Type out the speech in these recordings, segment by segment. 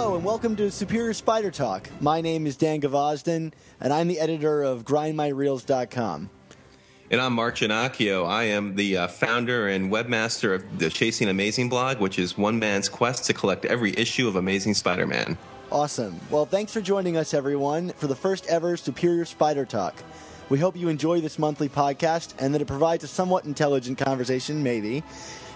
Hello and welcome to Superior Spider Talk. My name is Dan Gvozden, and I'm the editor of GrindMyReels.com. And I'm Mark Ginocchio. I am the uh, founder and webmaster of the Chasing Amazing blog, which is one man's quest to collect every issue of Amazing Spider Man. Awesome. Well, thanks for joining us, everyone, for the first ever Superior Spider Talk. We hope you enjoy this monthly podcast and that it provides a somewhat intelligent conversation, maybe,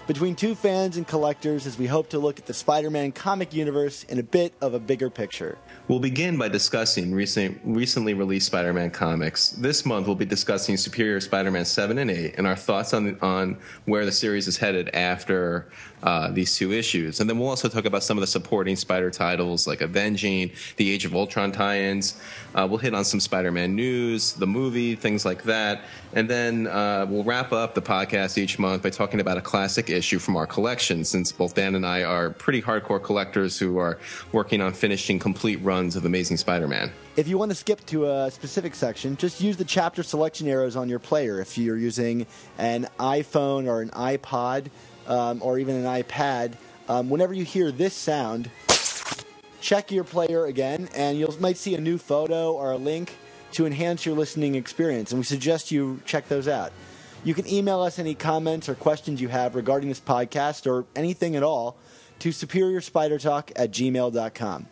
between two fans and collectors as we hope to look at the Spider Man comic universe in a bit of a bigger picture. We'll begin by discussing recent, recently released Spider Man comics. This month, we'll be discussing Superior Spider Man 7 and 8 and our thoughts on, on where the series is headed after uh, these two issues. And then we'll also talk about some of the supporting Spider titles like Avenging, the Age of Ultron tie ins. Uh, we'll hit on some Spider Man news, the movie, things like that. And then uh, we'll wrap up the podcast each month by talking about a classic issue from our collection, since both Dan and I are pretty hardcore collectors who are working on finishing complete runs of Amazing Spider Man. If you want to skip to a specific section, just use the chapter selection arrows on your player. If you're using an iPhone or an iPod um, or even an iPad, um, whenever you hear this sound, check your player again, and you might see a new photo or a link to enhance your listening experience. And we suggest you check those out. You can email us any comments or questions you have regarding this podcast or anything at all to superiorspidertalk at gmail.com.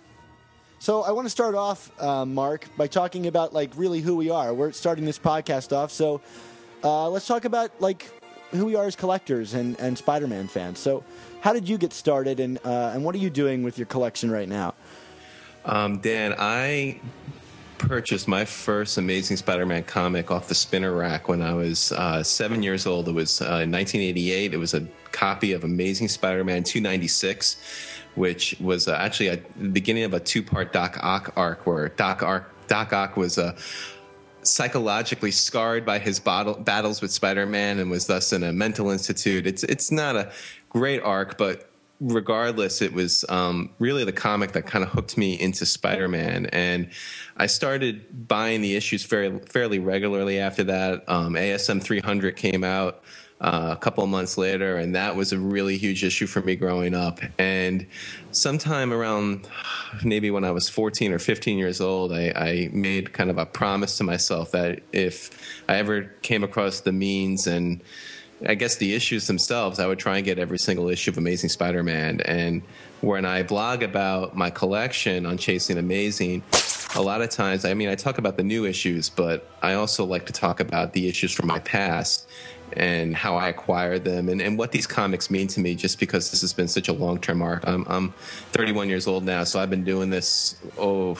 So I want to start off, uh, Mark, by talking about like really who we are. We're starting this podcast off, so uh, let's talk about like who we are as collectors and, and Spider-Man fans. So, how did you get started, and uh, and what are you doing with your collection right now? Um, Dan, I purchased my first Amazing Spider-Man comic off the spinner rack when I was uh, seven years old. It was uh, 1988. It was a copy of Amazing Spider-Man 296, which was uh, actually a, the beginning of a two-part Doc Ock arc, where Doc Ock Doc Ock was a psychologically scarred by his battle, battles with Spider-Man and was thus in a mental institute. It's it's not a great arc, but regardless, it was um, really the comic that kind of hooked me into Spider-Man, and I started buying the issues fairly fairly regularly after that. Um, ASM 300 came out. Uh, a couple months later, and that was a really huge issue for me growing up. And sometime around maybe when I was 14 or 15 years old, I, I, made kind of a promise to myself that if I ever came across the means and I guess the issues themselves, I would try and get every single issue of Amazing Spider Man. And when I blog about my collection on Chasing Amazing, a lot of times, I mean, I talk about the new issues, but I also like to talk about the issues from my past and how I acquired them and, and what these comics mean to me just because this has been such a long term arc. I'm, I'm 31 years old now, so I've been doing this, oh,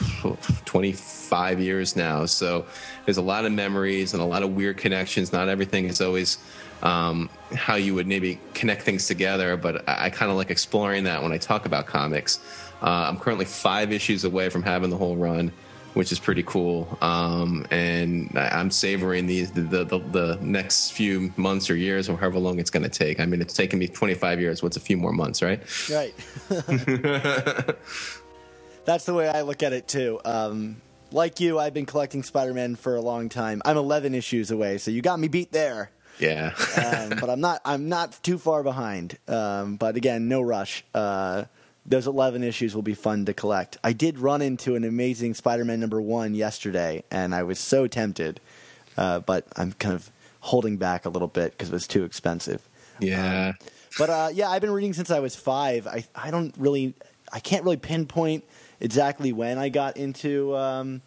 25 years now. So there's a lot of memories and a lot of weird connections. Not everything is always um, how you would maybe connect things together, but I, I kind of like exploring that when I talk about comics. Uh, I'm currently five issues away from having the whole run which is pretty cool. Um, and I, am savoring these the, the, the, the, next few months or years or however long it's going to take. I mean, it's taken me 25 years. What's a few more months, right? Right. That's the way I look at it too. Um, like you, I've been collecting Spider-Man for a long time. I'm 11 issues away, so you got me beat there. Yeah. um, but I'm not. I'm not too far behind. Um, but again, no rush. Uh, those 11 issues will be fun to collect. I did run into an amazing Spider Man number one yesterday, and I was so tempted, uh, but I'm kind of holding back a little bit because it was too expensive. Yeah. Um, but uh, yeah, I've been reading since I was five. I, I don't really, I can't really pinpoint exactly when I got into, um,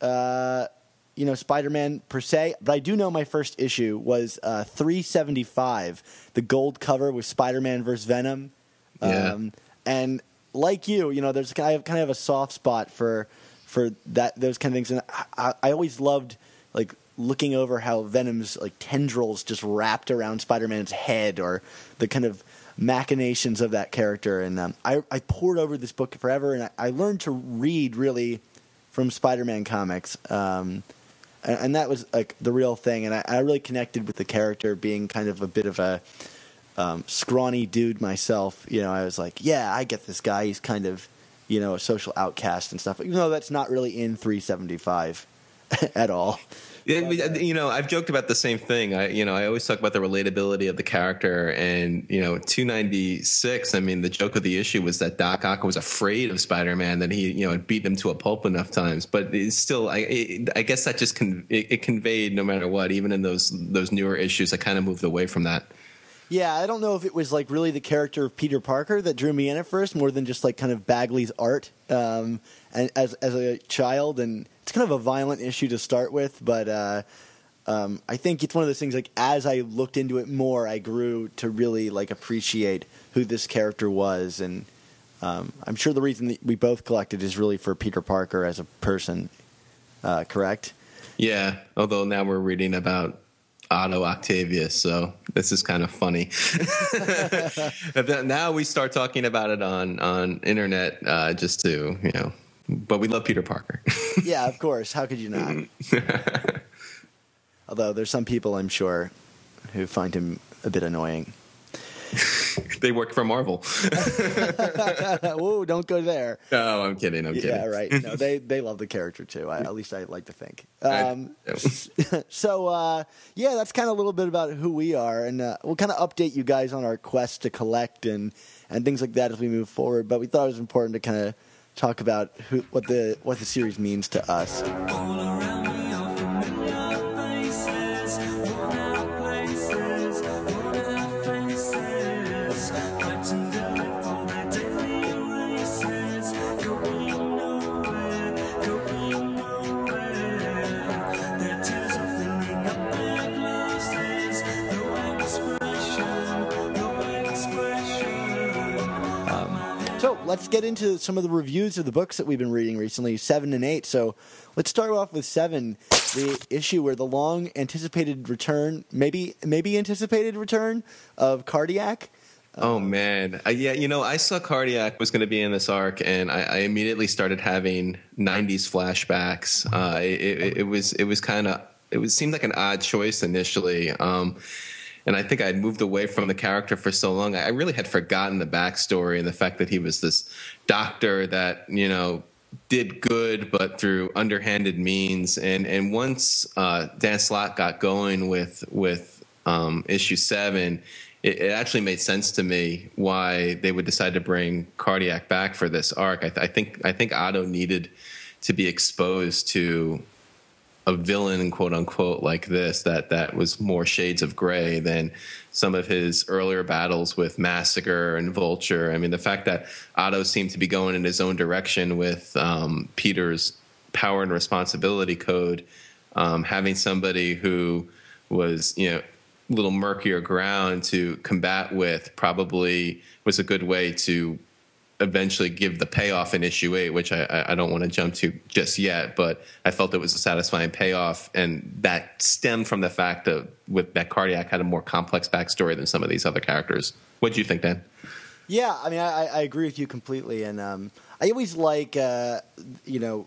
uh, you know, Spider Man per se, but I do know my first issue was uh, 375, the gold cover with Spider Man versus Venom. Yeah. Um, and like you, you know, there's I have kind of a soft spot for for that those kind of things, and I, I always loved like looking over how Venom's like tendrils just wrapped around Spider-Man's head, or the kind of machinations of that character. And um, I I poured over this book forever, and I, I learned to read really from Spider-Man comics. Um, and, and, that was like the real thing, and I, I really connected with the character being kind of a bit of a um, scrawny dude myself, you know, I was like, yeah, I get this guy. He's kind of, you know, a social outcast and stuff. Even though that's not really in 375 at all. You know, I've joked about the same thing. I, you know, I always talk about the relatability of the character, and you know, 296. I mean, the joke of the issue was that Doc Ock was afraid of Spider-Man, that he, you know, had beaten him to a pulp enough times. But it's still, I, it, I guess that just con- it, it conveyed no matter what. Even in those those newer issues, I kind of moved away from that. Yeah, I don't know if it was like really the character of Peter Parker that drew me in at first, more than just like kind of Bagley's art, um, and as as a child, and it's kind of a violent issue to start with, but uh, um, I think it's one of those things. Like as I looked into it more, I grew to really like appreciate who this character was, and um, I'm sure the reason that we both collected is really for Peter Parker as a person. Uh, correct? Yeah. Although now we're reading about Otto Octavius, so this is kind of funny. now we start talking about it on on internet uh, just to you know, but we love Peter Parker. yeah, of course. How could you not? Although there's some people I'm sure who find him a bit annoying. they work for Marvel. Whoa, don't go there. No, I'm kidding. I'm kidding. Yeah, right. No, they they love the character too. I, at least I like to think. Um, so uh, yeah, that's kind of a little bit about who we are, and uh, we'll kind of update you guys on our quest to collect and and things like that as we move forward. But we thought it was important to kind of talk about who, what the what the series means to us. Let's get into some of the reviews of the books that we've been reading recently, seven and eight. So let's start off with seven, the issue where the long anticipated return, maybe maybe anticipated return of Cardiac. Oh man, uh, yeah. You know, I saw Cardiac was going to be in this arc, and I, I immediately started having '90s flashbacks. Uh, it, it, it was it was kind of it was seemed like an odd choice initially. Um, and I think I'd moved away from the character for so long. I really had forgotten the backstory and the fact that he was this doctor that you know did good, but through underhanded means. And and once uh, Dan Slott got going with with um, issue seven, it, it, actually made sense to me why they would decide to bring Cardiac back for this arc. I, th- I think I think Otto needed to be exposed to a villain quote unquote like this that that was more shades of gray than some of his earlier battles with massacre and vulture. I mean the fact that otto seemed to be going in his own direction with um, peter's power and responsibility code um, having somebody who was you know a little murkier ground to combat with probably was a good way to eventually give the payoff in issue eight, which I, I don't want to jump to just yet, but I felt it was a satisfying payoff, and that stemmed from the fact that with that cardiac had a more complex backstory than some of these other characters. What do you think, Dan? Yeah, I mean, I, I agree with you completely, and um, I always like, uh, you know,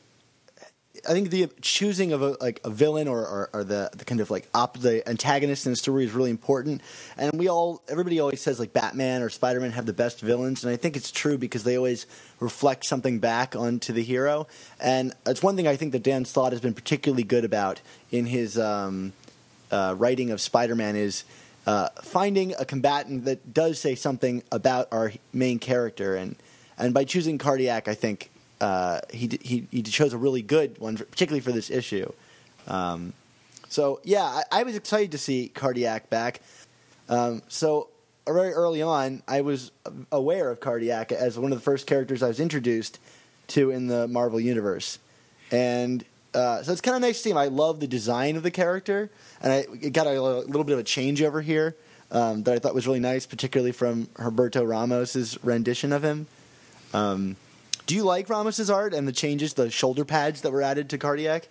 I think the choosing of a like a villain or, or, or the, the kind of like op, the antagonist in the story is really important. And we all everybody always says like Batman or Spider Man have the best villains, and I think it's true because they always reflect something back onto the hero. And it's one thing I think that Dan Slott has been particularly good about in his um, uh, writing of Spider Man is. Uh, finding a combatant that does say something about our main character, and and by choosing Cardiac, I think uh, he, he he chose a really good one, particularly for this issue. Um, so yeah, I, I, was excited to see Cardiac back. Um, so very early on, I was aware of Cardiac as one of the first characters I was introduced to in the Marvel universe, and uh, so it's kind of nice to see him. I love the design of the character, and I it got a, little bit of a change over here um, that I thought was really nice, particularly from Humberto Ramos's rendition of him. Um, do you like Ramos's art and the changes, the shoulder pads that were added to Cardiac?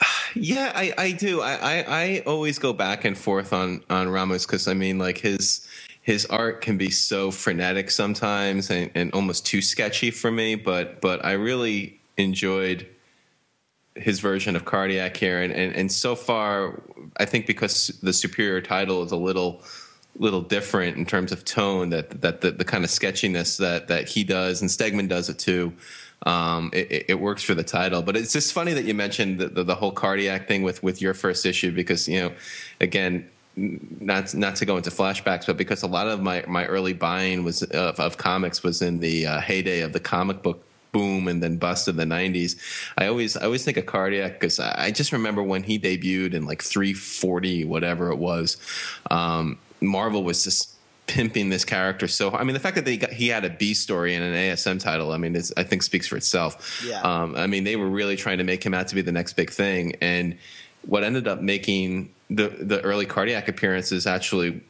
Yeah, I, I do. I, I, I always go back and forth on on Ramos because I mean, like his his art can be so frenetic sometimes and, and almost too sketchy for me. But but I really enjoyed his version of Cardiac here, and, and and so far, I think because the superior title is a little little different in terms of tone that that the, the kind of sketchiness that that he does and Stegman does it too. Um, it, it, works for the title, but it's just funny that you mentioned the, the, the, whole cardiac thing with with your first issue because you know, again, not not to go into flashbacks, but because a lot of my my early buying was of, of comics was in the uh, heyday of the comic book boom and then bust in the 90s i always i always think of cardiac because i just remember when he debuted in like 340 whatever it was. Um, Marvel was just pimping this character so I mean the fact that they got, he had a B story and an ASM title I mean I think speaks for itself. Yeah. Um, I mean they were really trying to make him out to be the next big thing and what ended up making the the early cardiac appearances actually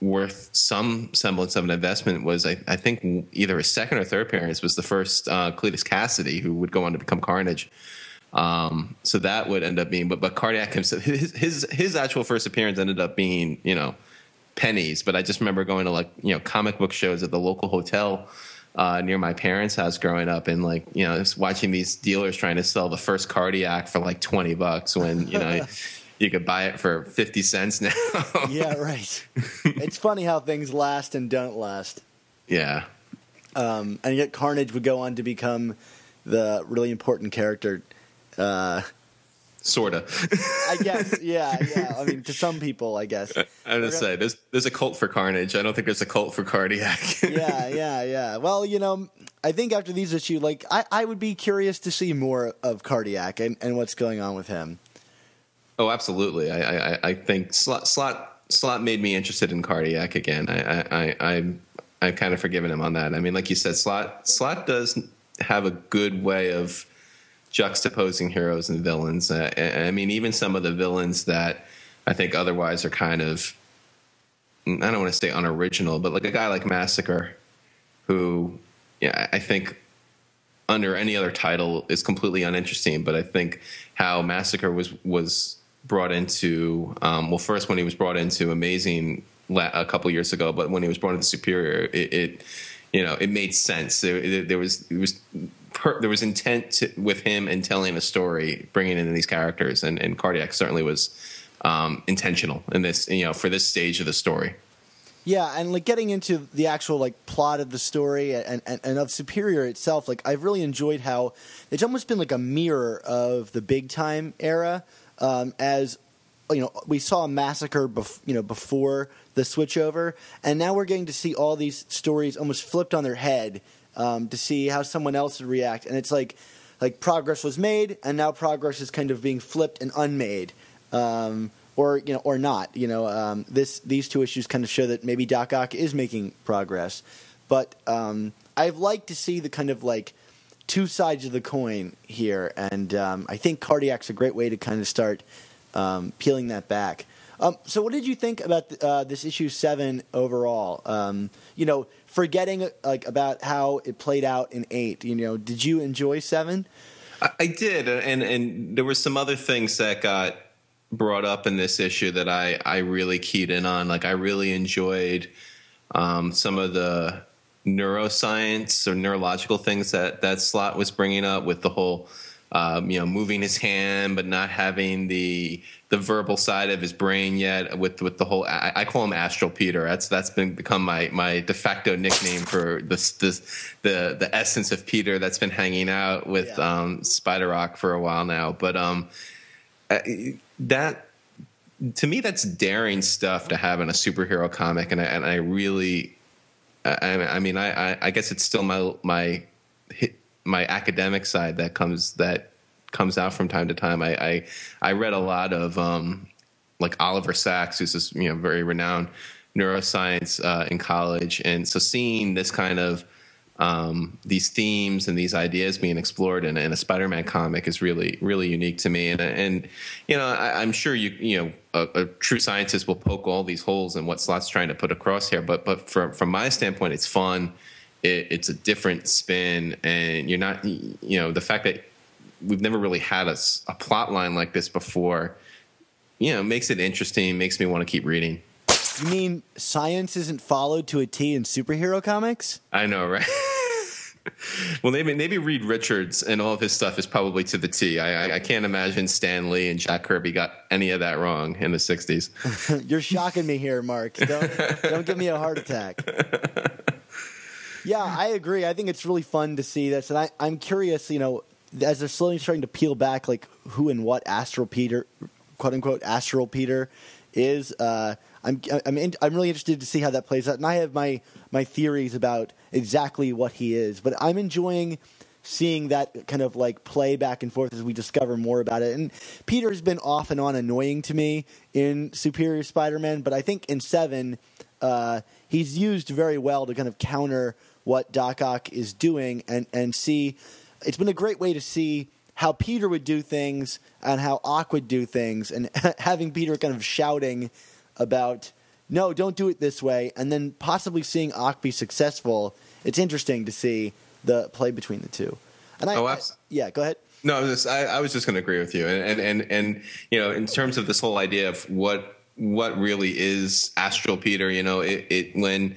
worth some semblance of an investment was I, I think either a second or third appearance was the first uh, Cletus Kasady who would go on to become Carnage. Um, so that would end up being, but but cardiac himself, his his his actual first appearance ended up being you know pennies. But I just remember going to like you know comic book shows at the local hotel uh, near my parents' house growing up, and like you know just watching these dealers trying to sell the first cardiac for like twenty bucks when you know. you could buy it for 50 cents now. yeah, right. It's funny how things last and don't last. Yeah. Um, and yet Carnage would go on to become the really important character uh, sorta. I guess, yeah, yeah. I mean, to some people, I guess. I'm gonna say there's there's a cult for Carnage. I don't think there's a cult for Cardiac. yeah, yeah, yeah. Well, you know, I think after these issues, like I, I would be curious to see more of Cardiac and, and what's going on with him. Oh, absolutely. I I, I think Slott Slott Slott made me interested in Cardiac again. I I I I've kind of forgiven him on that. I mean, like you said, Slott Slott does have a good way of juxtaposing heroes and villains. Uh, I mean, even some of the villains that I think otherwise are kind of, I don't want to say unoriginal, but like a guy like Massacre, who, yeah, I think under any other title is completely uninteresting. But I think how Massacre was was brought into, um, well, first when he was brought into Amazing a couple years ago, but when he was brought into Superior, it, it you know, it made sense. There, there was it was per, there was intent to, with him in telling a story, bringing in these characters, and, and Cardiac certainly was um, intentional in this, you know, for this stage of the story. Yeah, and like getting into the actual like plot of the story and, and, and of Superior itself, like I've really enjoyed how it's almost been like a mirror of the big time era. Um, as you know, we saw a massacre, bef- you know, before the switchover, and now we're getting to see all these stories almost flipped on their head um, to see how someone else would react. And it's like like progress was made, and now progress is kind of being flipped and unmade, um, or you know, or not. You know, um, this these two issues kind of show that maybe Doc Ock is making progress, but um, I've liked to see the kind of like two sides of the coin here, and um, I think Cardiac's a great way to kind of start um, peeling that back. Um, so, what did you think about uh, this issue seven overall? Um, you know, forgetting like about how it played out in eight. You know, did you enjoy seven? I, I did, and and there were some other things that got brought up in this issue that I I really keyed in on. Like, I really enjoyed um, some of the neuroscience or neurological things that that Slott was bringing up with the whole um, you know, moving his hand but not having the the verbal side of his brain yet. With with the whole, I, I, call him Astral Peter. That's that's been become my my de facto nickname for this this the the essence of Peter that's been hanging out with yeah. um, Spider Rock for a while now. But um, that to me that's daring stuff to have in a superhero comic, and I, and I really. I, I mean, I, I guess it's still my my my academic side that comes that comes out from time to time. I I, I read a lot of um, like Oliver Sacks, who's this you know very renowned neuroscience uh, in college, and so seeing this kind of um, these themes and these ideas being explored in, in, a Spider-Man comic is really, really unique to me. And, and you know, I, am sure you, you know, a, a, true scientist will poke all these holes in what Slott's trying to put across here. But, but from from my standpoint, it's fun it, it's a different spin, and you're not, you know, the fact that we've never really had a, a plot line like this before, you know, makes it interesting, makes me want to keep reading. You mean science isn't followed to a T in superhero comics? I know, right? well, maybe maybe Reed Richards and all of his stuff is probably to the T. I, I, I can't imagine Stan Lee and Jack Kirby got any of that wrong in the '60s. You're shocking me here, Mark. Don't don't give me a heart attack. Yeah, I agree. I think it's really fun to see this, and I, I'm curious. You know, as they're slowly starting to peel back, like who and what Astral Peter, quote unquote, Astral Peter is. Uh, I'm I'm in, I'm really interested to see how that plays out, and I have my my theories about exactly what he is. But I'm enjoying seeing that kind of like play back and forth as we discover more about it. And Peter's been off and on annoying to me in Superior Spider-Man, but I think in Seven, uh, he's used very well to kind of counter what Doc Ock is doing and and see. It's been a great way to see how Peter would do things and how Ock would do things, and having Peter kind of shouting about no, don't do it this way, and then possibly seeing Ock be successful. It's interesting to see the play between the two. And I, Oh, I- yeah, go ahead. No, I was just, I, I was just going to agree with you, and, and and and you know, in terms of this whole idea of what what really is Astral Peter, you know, it, it when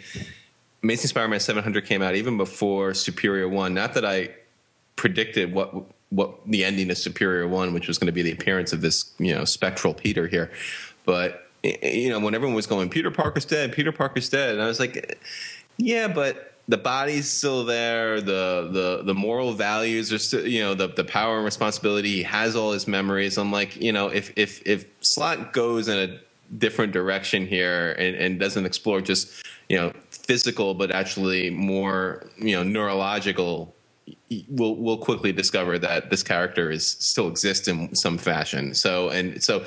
Amazing Spider-Man 700 came out, even before Superior One, not that I predicted what what the ending of Superior One, which was going to be the appearance of this you know spectral Peter here, but you know, when everyone was going, Peter Parker's dead, Peter Parker's dead, and I was like, yeah, but the body's still there. The the the moral values are still, you know, the the power and responsibility. He has all his memories. I'm like, you know, if if if Slott goes in a different direction here and, and doesn't explore just you know physical, but actually more you know neurological we'll we'll quickly discover that this character is still exists in some fashion. So and so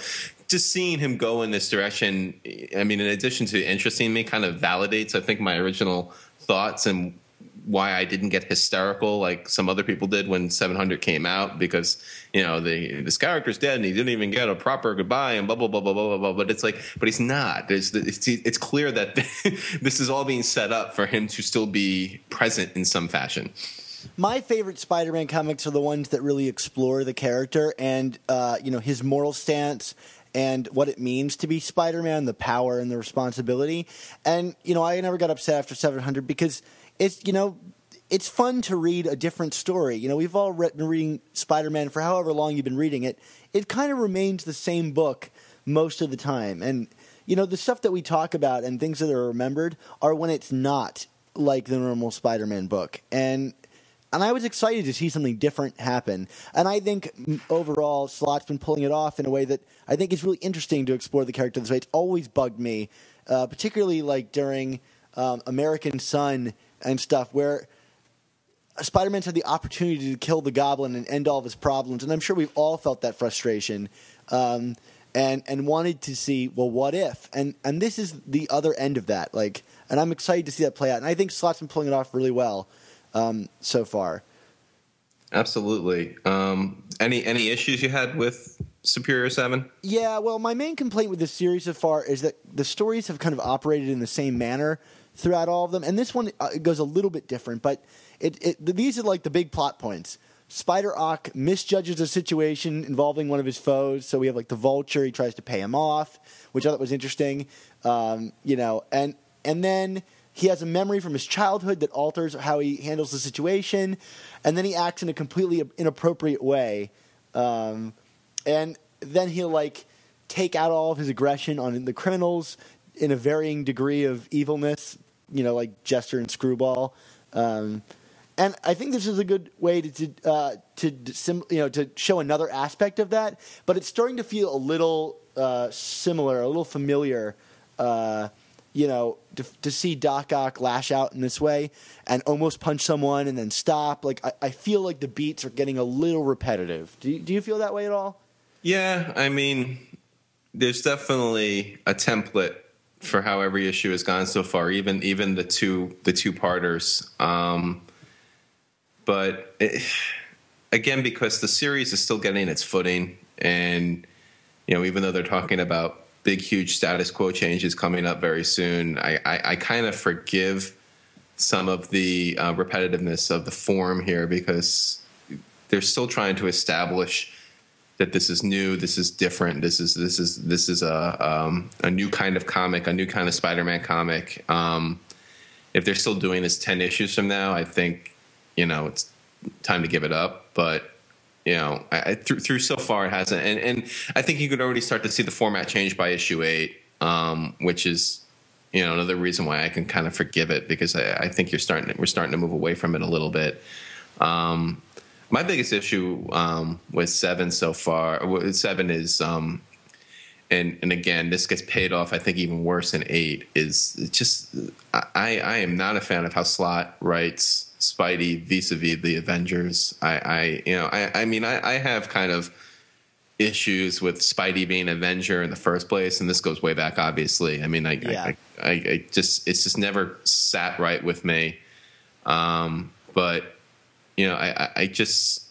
just seeing him go in this direction, I mean, in addition to interesting me, kind of validates I think my original thoughts and why I didn't get hysterical like some other people did when 700 came out because you know the this character's dead and he didn't even get a proper goodbye and blah blah blah blah blah blah. blah. But it's like, but he's not. There's it's, it's clear that this is all being set up for him to still be present in some fashion. My favorite Spider-Man comics are the ones that really explore the character and uh, you know his moral stance and what it means to be Spider-Man, the power and the responsibility. And you know, I never got upset after 700 because it's you know it's fun to read a different story. You know, we've all read, been reading Spider-Man for however long you've been reading it. It kind of remains the same book most of the time, and you know the stuff that we talk about and things that are remembered are when it's not like the normal Spider-Man book and and I was excited to see something different happen. And I think mm, overall, Slott's been pulling it off in a way that I think is really interesting to explore the character this way. It's always bugged me, uh, particularly like during um, American Son and stuff, where Spider-Man's had the opportunity to kill the Goblin and end all of his problems, and I'm sure we've all felt that frustration. Um, and and wanted to see well what if and and this is the other end of that like and I'm excited to see that play out and I think Slott's been pulling it off really well um, so far. Absolutely. Um, any any issues you had with Superior Seven? Yeah, well, my main complaint with the series so far is that the stories have kind of operated in the same manner throughout all of them, and this one uh, goes a little bit different. But it, it these are like the big plot points. Spider Ock misjudges a situation involving one of his foes, so we have like the Vulture. He tries to pay him off, which I thought was interesting. Um, you know, and and then he has a memory from his childhood that alters how he handles the situation, and then he acts in a completely inappropriate way, um, and then he'll like take out all of his aggression on the criminals in a varying degree of evilness. You know, like Jester and Screwball. Um, and I think this is a good way to to, uh, to you know to show another aspect of that. But it's starting to feel a little uh, similar, a little familiar. Uh, you know, to, to see Doc Ock lash out in this way and almost punch someone and then stop. Like I, I feel like the beats are getting a little repetitive. Do you, do you feel that way at all? Yeah, I mean, there's definitely a template for how every issue has gone so far. Even even the two the two parters. Um, but it, again, because the series is still getting its footing, and you know, even though they're talking about big, huge status quo changes coming up very soon, I, I, I kind of forgive some of the uh, repetitiveness of the form here because they're still trying to establish that this is new, this is different, this is this is this is a um, a new kind of comic, a new kind of Spider-Man comic. Um, if they're still doing this ten issues from now, I think you know it's time to give it up. But you know, I, through through so far it hasn't, and and I think you could already start to see the format change by issue eight, um, which is you know another reason why I can kind of forgive it because I, I think you're starting to, we're starting to move away from it a little bit. Um, my biggest issue um, with seven so far, seven is, um, and and again, this gets paid off. I think even worse than eight is just I I am not a fan of how Slott writes Spidey vis-a-vis the Avengers. I, I you know I I mean I, I have kind of issues with Spidey being Avenger in the first place, and this goes way back. Obviously, I mean I yeah. I, I, I, just it's just never sat right with me. Um, but you know, I, I just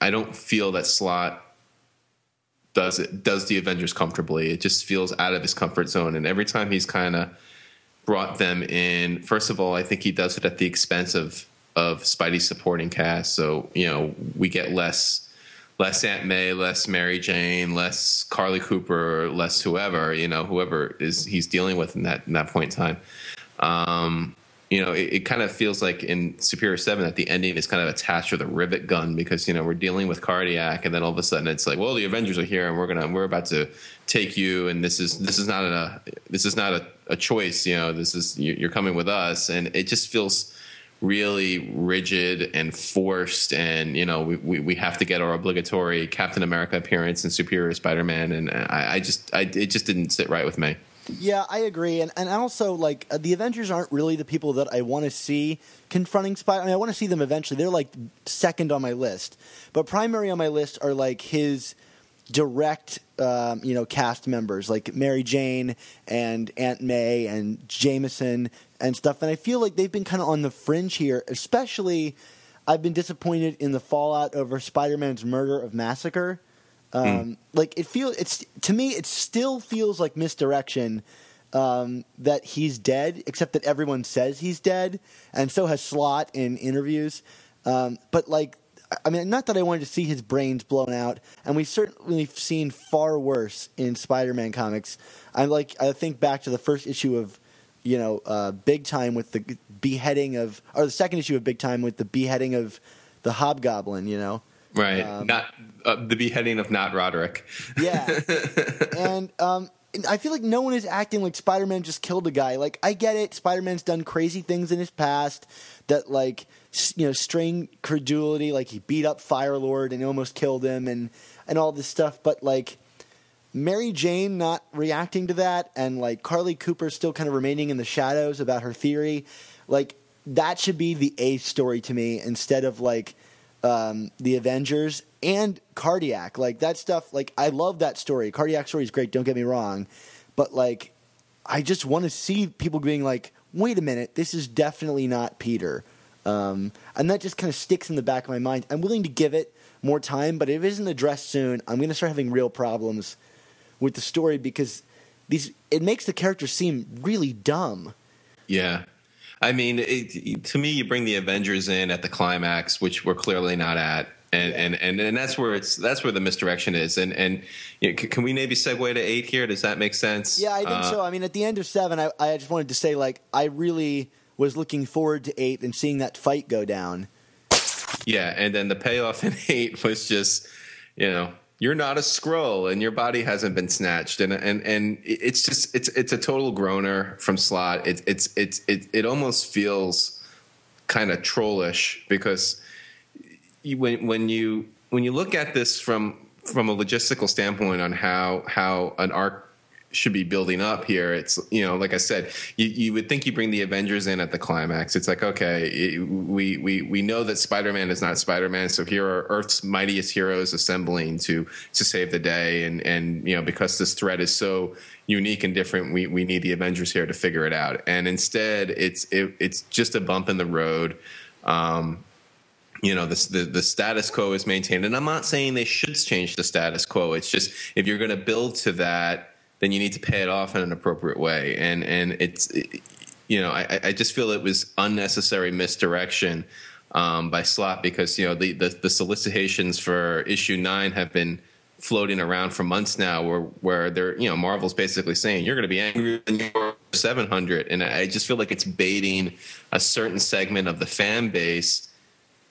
I don't feel that Slott does it does the Avengers comfortably. It just feels out of his comfort zone, and every time he's kind of brought them in, first of all, I think he does it at the expense of of Spidey's supporting cast. So you know, we get less less Aunt May, less Mary Jane, less Carly Cooper, less whoever you know, whoever is he's dealing with in that in that point in time. Um, you know, it, it, kind of feels like in Superior Seven that the ending is kind of attached with a rivet gun because you know we're dealing with cardiac, and then all of a sudden it's like, well, the Avengers are here, and we're gonna we're about to take you, and this is this is not a this is not a, a choice, you know, this is you're coming with us, and it just feels really rigid and forced. And you know we, we, we, have to get our obligatory captain america appearance and superior spider-man. And i, I just I, it just didn't sit right with me. Yeah, I agree, and and also like uh, the Avengers aren't really the people that I want to see confronting Spider. I mean, I want to see them eventually. They're like second on my list, but primary on my list are like his direct, um, you know, cast members like Mary Jane and Aunt May and Jameson and stuff. And I feel like they've been kind of on the fringe here, especially. I've been disappointed in the fallout over Spider-Man's murder of Massacre um, mm. Like it feels it's to me it still feels like misdirection um, that he's dead, except that everyone says he's dead, and so has Slott in interviews. Um, but like, I mean, not that I wanted to see his brains blown out, and we've certainly seen far worse in Spider-Man comics. I like I think back to the first issue of you know uh, Big Time with the beheading of, or the second issue of Big Time with the beheading of the Hobgoblin. You know. Right. Um, not uh, the beheading of not Roderick. Yeah. and um, I feel like no one is acting like Spider Man just killed a guy. Like I get it, Spider Man's done crazy things in his past that like you know strain credulity. Like he beat up Fire Lord and almost killed him, and and all this stuff. But like Mary Jane not reacting to that, and like Carly Cooper still kind of remaining in the shadows about her theory. Like that should be the A story to me instead of like um, the Avengers and Cardiac. Like that stuff. Like I love that story. Cardiac story is great. Don't get me wrong, but like I just want to see people being like, wait a minute, this is definitely not Peter. Um, and that just kind of sticks in the back of my mind. I'm willing to give it more time, but if it isn't addressed soon, I'm going to start having real problems with the story because these it makes the characters seem really dumb. Yeah, I mean, it, to me, you bring the Avengers in at the climax, which we're clearly not at. And, and and and that's where it's that's where the misdirection is. And and you know, can we maybe segue to eight here? Does that make sense? Yeah, I think uh, so. I mean, at the end of seven, I, I just wanted to say like I really was looking forward to eight and seeing that fight go down. Yeah, and then the payoff in eight was just you know you're not a scroll and your body hasn't been snatched. And and and it's just it's it's a total groaner from Slott. It's it's it's it, it almost feels kind of trollish because you, when when you when you look at this from from a logistical standpoint on how how an arc should be building up here. It's you know, like I said, you, you would think you bring the Avengers in at the climax. It's like okay, it, we we we know that Spider Man is not Spider Man, so here are Earth's mightiest heroes assembling to to save the day, and and you know because this threat is so unique and different, we we need the Avengers here to figure it out. And instead, it's it, it's just a bump in the road. Um, you know the, the, the status quo is maintained and i'm not saying they should change the status quo it's just if you're going to build to that then you need to pay it off in an appropriate way. And and it's you know I, I just feel it was unnecessary misdirection um, by Slott because you know the, the, the solicitations for issue nine have been floating around for months now, where where they're you know Marvel's basically saying you're going to be angry when you're 700, and I just feel like it's baiting a certain segment of the fan base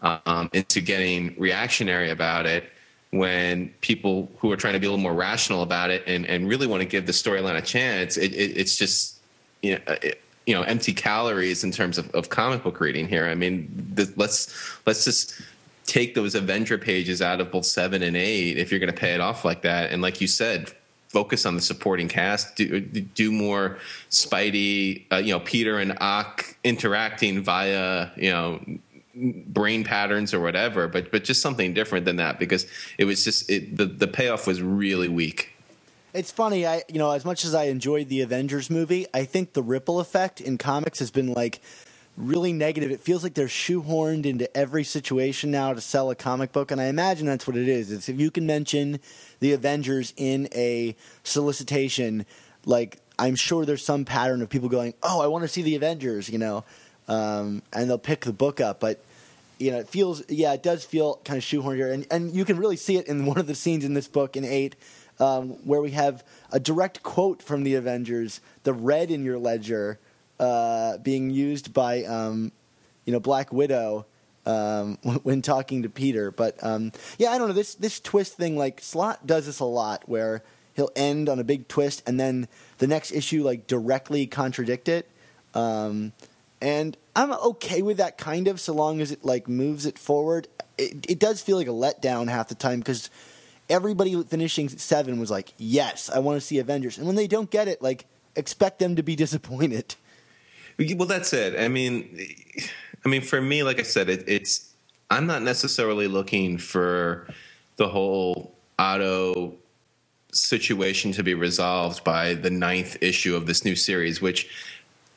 um, into getting reactionary about it when people who are trying to be a little more rational about it and, and really want to give the storyline a chance, it, it, it's just you know, it, you know empty calories in terms of, of comic book reading here. I mean, let's let's just take those Avenger pages out of both seven and eight if you're going to pay it off like that. And like you said, focus on the supporting cast. Do do more Spidey, uh, you know, Peter and Ock interacting via you know brain patterns or whatever, but but just something different than that because it was just it, the the payoff was really weak. It's funny, I you know, as much as I enjoyed the Avengers movie, I think the ripple effect in comics has been like really negative. It feels like they're shoehorned into every situation now to sell a comic book, and I imagine that's what it is. It's if you can mention the Avengers in a solicitation, like I'm sure there's some pattern of people going, "Oh, I want to see the Avengers," you know, um, and they'll pick the book up. But you know, it feels, yeah, it does feel kind of shoehorned here, and and you can really see it in one of the scenes in this book in eight um, where we have a direct quote from the Avengers, the red in your ledger, uh, being used by um, you know Black Widow um, when talking to Peter. But um, yeah, I don't know this this twist thing. Like Slott does this a lot, where he'll end on a big twist and then the next issue like directly contradict it. Um, and I'm okay with that kind of, so long as it like moves it forward. It, it does feel like a letdown half the time because everybody finishing seven was like, "Yes, I want to see Avengers," and when they don't get it, like, expect them to be disappointed. Well, that's it. I mean, I mean, for me, like I said, it, it's I'm not necessarily looking for the whole Otto situation to be resolved by the ninth issue of this new series, which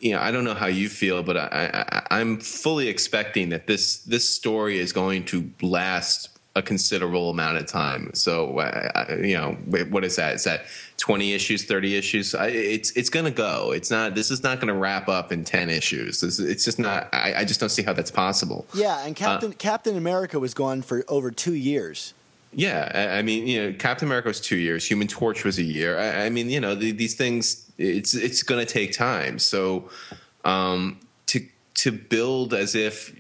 you know, I don't know how you feel, but I, I, I'm fully expecting that this this story is going to last a considerable amount of time. So, uh, you know, what is that? Is that 20 issues, 30 issues? I, it's it's going to go. It's not. This is not going to wrap up in 10 issues. It's, it's just not. I, I, just don't see how that's possible. Yeah, and Captain uh, Captain America was gone for over two years. Yeah, I mean, you know, Captain America was two years. Human Torch was a year. I, I mean, you know, the, these things. It's it's going to take time. So, um, to to build as if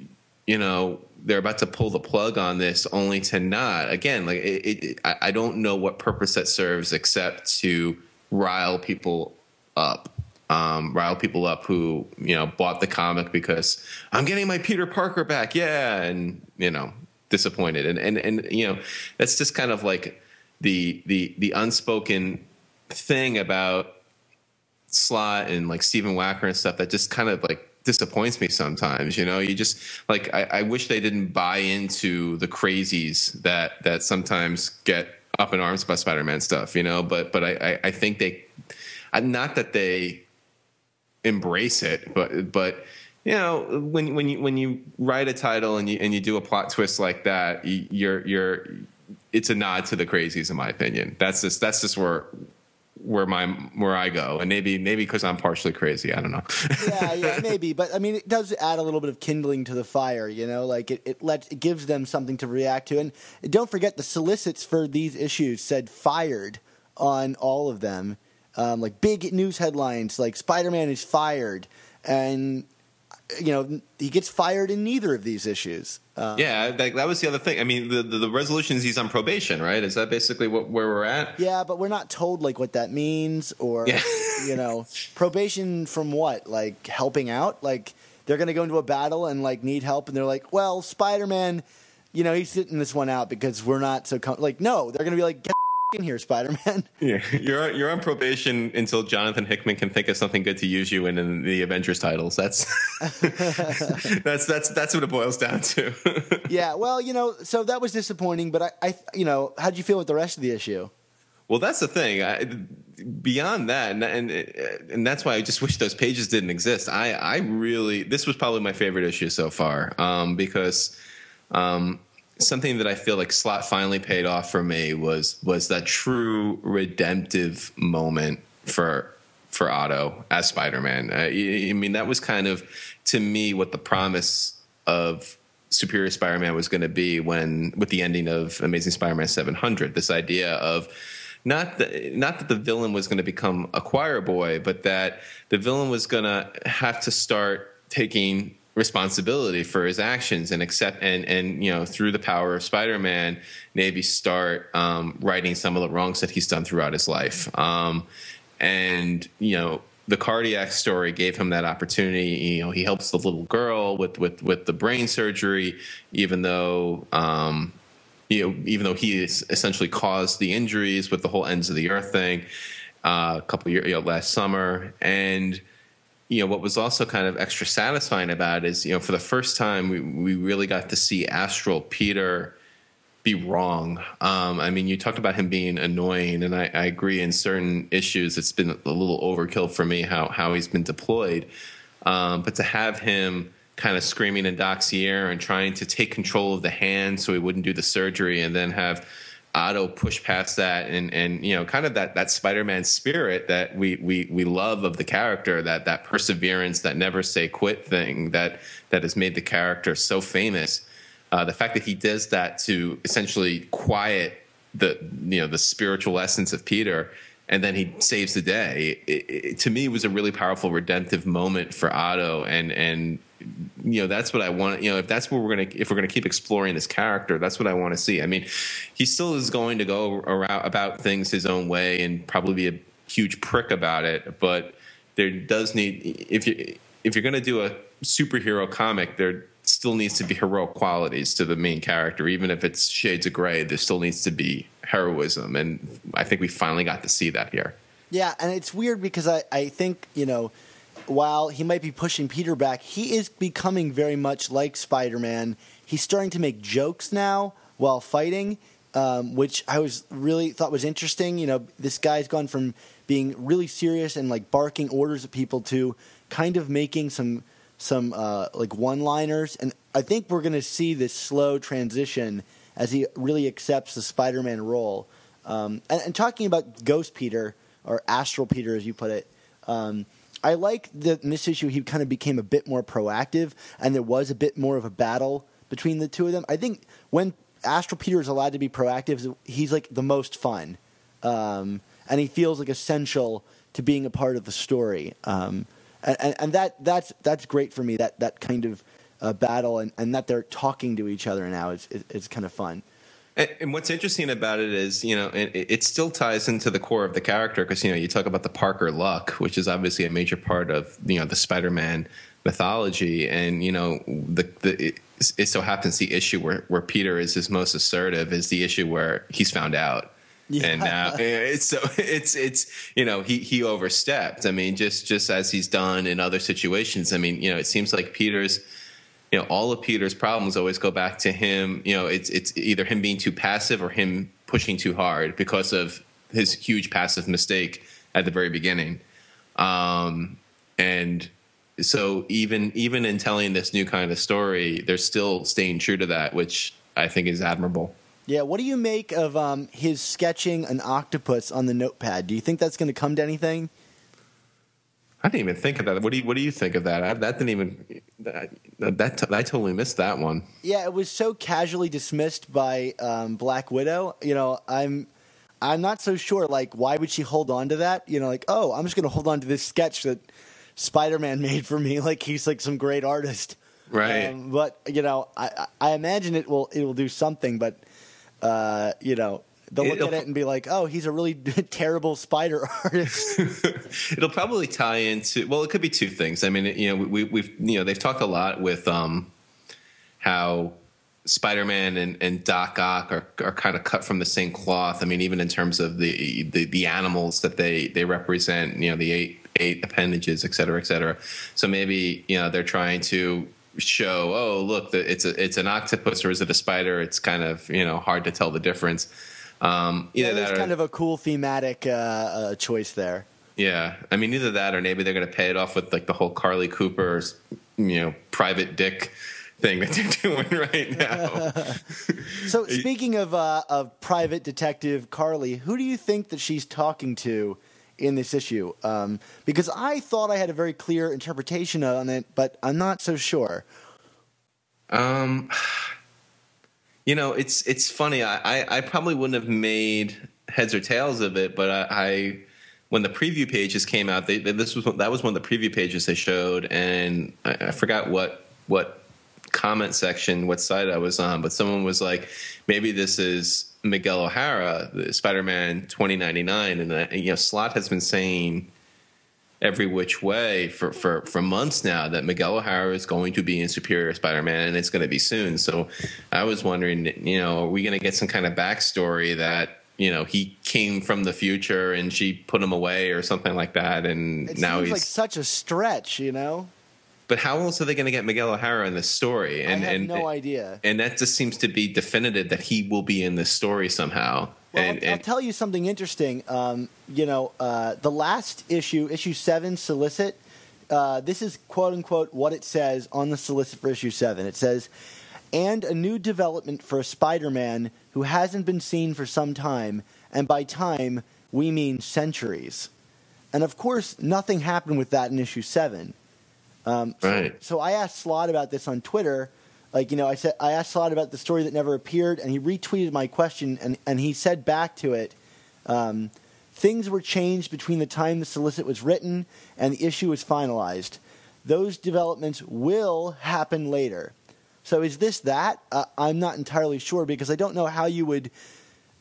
you know they're about to pull the plug on this only to not again like it, it, I, don't know what purpose that serves except to rile people up um, rile people up who you know bought the comic because i'm getting my peter parker back yeah and you know disappointed and and and you know that's just kind of like the the the unspoken thing about Slott and like stephen wacker and stuff that just kind of like disappoints me sometimes. You know, you just like I, I, wish they didn't buy into the crazies that that sometimes get up in arms about Spider-Man stuff. You know, but but I I, think they uh, not that they embrace it, but but you know when when you when you write a title and you and you do a plot twist like that, you're you're it's a nod to the crazies in my opinion. That's just that's just where where my where I go, and maybe maybe because I'm partially crazy. I don't know. yeah, yeah, maybe, but I mean, it does add a little bit of kindling to the fire. You know, like it it lets it gives them something to react to, and don't forget the solicits for these issues said fired on all of them, um, like big news headlines like Spider Man is fired, and you know he gets fired in neither of these issues. Um, yeah, that, that, was the other thing. I mean, the, the, the resolution is he's on probation, right? Is that basically what where we're at? Yeah, but we're not told like what that means, or yeah. you know, probation from what? Like helping out? Like they're going to go into a battle and like need help, and they're like, well, Spider Man, you know, he's sitting this one out because we're not so com-. like no, they're going to be like. Get in here, Spider Man. Yeah, you're you're on probation until Jonathan Hickman can think of something good to use you in in the Avengers titles. That's that's that's that's what it boils down to. yeah, well, you know, so that was disappointing, but I, I, you know, how'd you feel with the rest of the issue? Well, that's the thing. I, beyond that, and, and and that's why I just wish those pages didn't exist. I I really this was probably my favorite issue so far um, because. Um, something that I feel like Slott finally paid off for me was was that true redemptive moment for for Otto as Spider Man. Uh, I mean, that was kind of to me what the promise of Superior Spider-Man was going to be when with the ending of Amazing Spider-Man 700. This idea of not not that the villain was going to become a choir boy, but that the villain was going to have to start taking responsibility for his actions and accept and and you know through the power of Spider-Man, maybe start um, righting some of the wrongs that he's done throughout his life. Um, and you know the cardiac story gave him that opportunity. You know, he helps the little girl with with with the brain surgery, even though um, you know, even though he essentially caused the injuries with the whole ends of the earth thing uh, a couple years, you know, last summer, and you know what was also kind of extra satisfying about is you know for the first time we we really got to see Astral Peter be wrong. Um, I mean, you talked about him being annoying, and I, I, agree. In certain issues, it's been a little overkill for me how how he's been deployed. Um, but to have him kind of screaming in Doc's ear and trying to take control of the hand so he wouldn't do the surgery, and then have Otto push past that and and you know kind of that that Spider-Man spirit that we we we love of the character that that perseverance that never say quit thing that that has made the character so famous. Uh, the fact that he does that to essentially quiet the you know the spiritual essence of Peter, and then he saves the day. It, it, to me, it was a really powerful redemptive moment for Otto, and and you know that's what I want. You know, if that's what we're gonna if we're gonna keep exploring this character, that's what I want to see. I mean, he still is going to go around about things his own way and probably be a huge prick about it, but there does need if you if you're to do a superhero comic, there still needs to be heroic qualities to the main character, even if it's shades of gray. There still needs to be heroism, and I think we finally got to see that here. Yeah, and it's weird because I, I think you know, while he might be pushing Peter back, he is becoming very much like Spider Man. He's starting to make jokes now while fighting, um, which I was really thought was interesting. You know, this guy's gone from being really serious and like barking orders at people to kind of making some some uh, like one liners, and I think we're going to see this slow transition as he really accepts the Spider Man role. Um, and, and, talking about Ghost Peter or Astral Peter, as you put it. Um, I like that in this issue he kind of became a bit more proactive, and there was a bit more of a battle between the two of them. I think when Astral Peter is allowed to be proactive, he's like the most fun, um, and he feels like essential to being a part of the story. Um, and, and that that's that's great for me. That that kind of uh, battle and, and that they're talking to each other now is is, is kind of fun. And, and, what's interesting about it is, you know, it, it still ties into the core of the character because you know you talk about the Parker luck, which is obviously a major part of you know the Spider-Man mythology, and you know the the. It, it so happens the issue where, where Peter is his most assertive is the issue where he's found out yeah. And now it's so it's it's you know he he overstepped. I mean, just just as he's done in other situations. I mean, you know, it seems like Peter's you know all of Peter's problems always go back to him. You know, it's it's either him being too passive or him pushing too hard because of his huge passive mistake at the very beginning. Um, and so even even in telling this new kind of story, they're still staying true to that, which I think is admirable. Yeah, what do you make of um, his sketching an octopus on the notepad? Do you think that's going to come to anything? I didn't even think of that. What do you What do you think of that? I, that didn't even that, that I totally missed that one. Yeah, it was so casually dismissed by um, Black Widow. You know, I'm I'm not so sure. Like, why would she hold on to that? You know, like, oh, I'm just going to hold on to this sketch that Spider Man made for me. Like he's like some great artist, right? Um, but you know, I I imagine it will it will do something, but uh, you know, they'll look It'll, at it and be like, "Oh, he's a really terrible spider artist." It'll probably tie into well, it could be two things. I mean, you know, we, we've you know they've talked a lot with um, how Spider-Man and, and Doc Ock are, are kind of cut from the same cloth. I mean, even in terms of the, the, the animals that they they represent, you know, the eight eight appendages, et cetera, et cetera. So maybe you know they're trying to show, oh look, it's a it's an octopus or is it a spider? It's kind of you know hard to tell the difference. Um, either yeah, that kind of a cool thematic uh, uh, choice there. Yeah, I mean either that or maybe they're going to pay it off with like the whole Carly Cooper's you know private dick thing that they're doing right now. so speaking of uh, of private detective Carly, who do you think that she's talking to? in this issue um, because I thought I had a very clear interpretation on it, but I'm not so sure. Um, you know, it's it's funny. I, I, I probably wouldn't have made heads or tails of it, but I, I when the preview pages came out, they, this was that was one of the preview pages they showed, and I, I forgot what what comment section, what site I was on, but someone was like, maybe this is Miguel O'Hara, Spider Man 2099. And, uh, you know, Slott has been saying every which way for, for, for months now that Miguel O'Hara is going to be in Superior Spider Man and it's going to be soon. So I was wondering, you know, are we going to get some kind of backstory that you know he came from the future and she put him away or something like that and it now seems he's like such a stretch, you know. but how else are they going to get Miguel O'Hara in this story? And I have and no idea. and that just seems to be definitive that he will be in this story somehow. Well, and, I'll, I'll tell you something interesting. Um, you know, uh, the last issue, issue seven, solicit. Uh, this is quote unquote what it says on the solicit for issue seven. It says, "And a new development for a Spider-Man who hasn't been seen for some time, and by time we mean centuries." And of course, nothing happened with that in issue seven. Um, so, Right. so I asked Slott about this on Twitter. Like, you know, I said I asked Slott about the story that never appeared, and he retweeted my question, and, and he said back to it, um, things were changed between the time the solicit was written and the issue was finalized. Those developments will happen later. So is this that? Uh, I'm not entirely sure because I don't know how you would.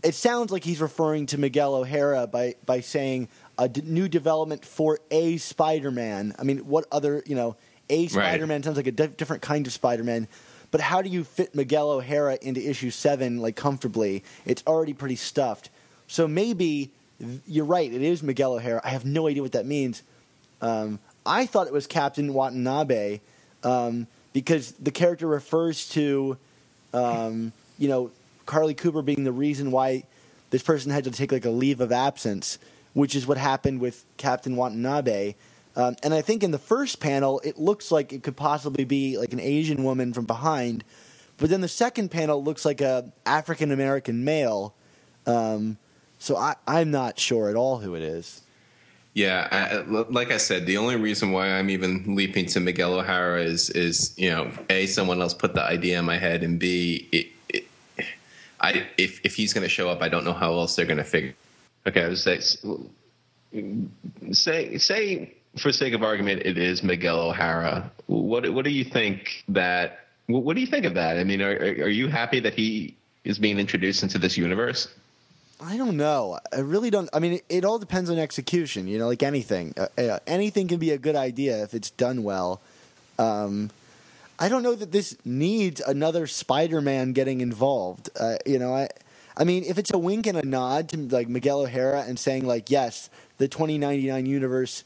It sounds like he's referring to Miguel O'Hara by by saying a d- new development for a Spider-Man. I mean, what other you know a Spider-Man sounds like a di- different kind of Spider-Man. But how do you fit Miguel O'Hara into issue seven like comfortably? It's already pretty stuffed. So maybe you're right. It is Miguel O'Hara. I have no idea what that means. Um, I thought it was Captain Watanabe um, because the character refers to, um, you know, Carly Cooper being the reason why this person had to take like a leave of absence, which is what happened with Captain Watanabe. Um, and I think in the first panel, it looks like it could possibly be like an Asian woman from behind, but then the second panel looks like a African American male. Um, so I, I'm not sure at all who it is. yeah, I, like I said, the only reason why I'm even leaping to Miguel O'Hara is is you know a someone else put the idea in my head, and b it, it, I if if he's going to show up, I don't know how else they're going to figure. Okay, I would say say say for sake of argument, it is Miguel O'Hara. What what do you think that? What do you think of that? I mean, are are you happy that he is being introduced into this universe? I don't know. I really don't. I mean, it, it all depends on execution. You know, like anything. Uh, uh, anything can be a good idea if it's done well. Um, I don't know that this needs another Spider-Man getting involved. Uh, you know, I, I mean, if it's a wink and a nod to like Miguel O'Hara and saying like, yes, the 2099 universe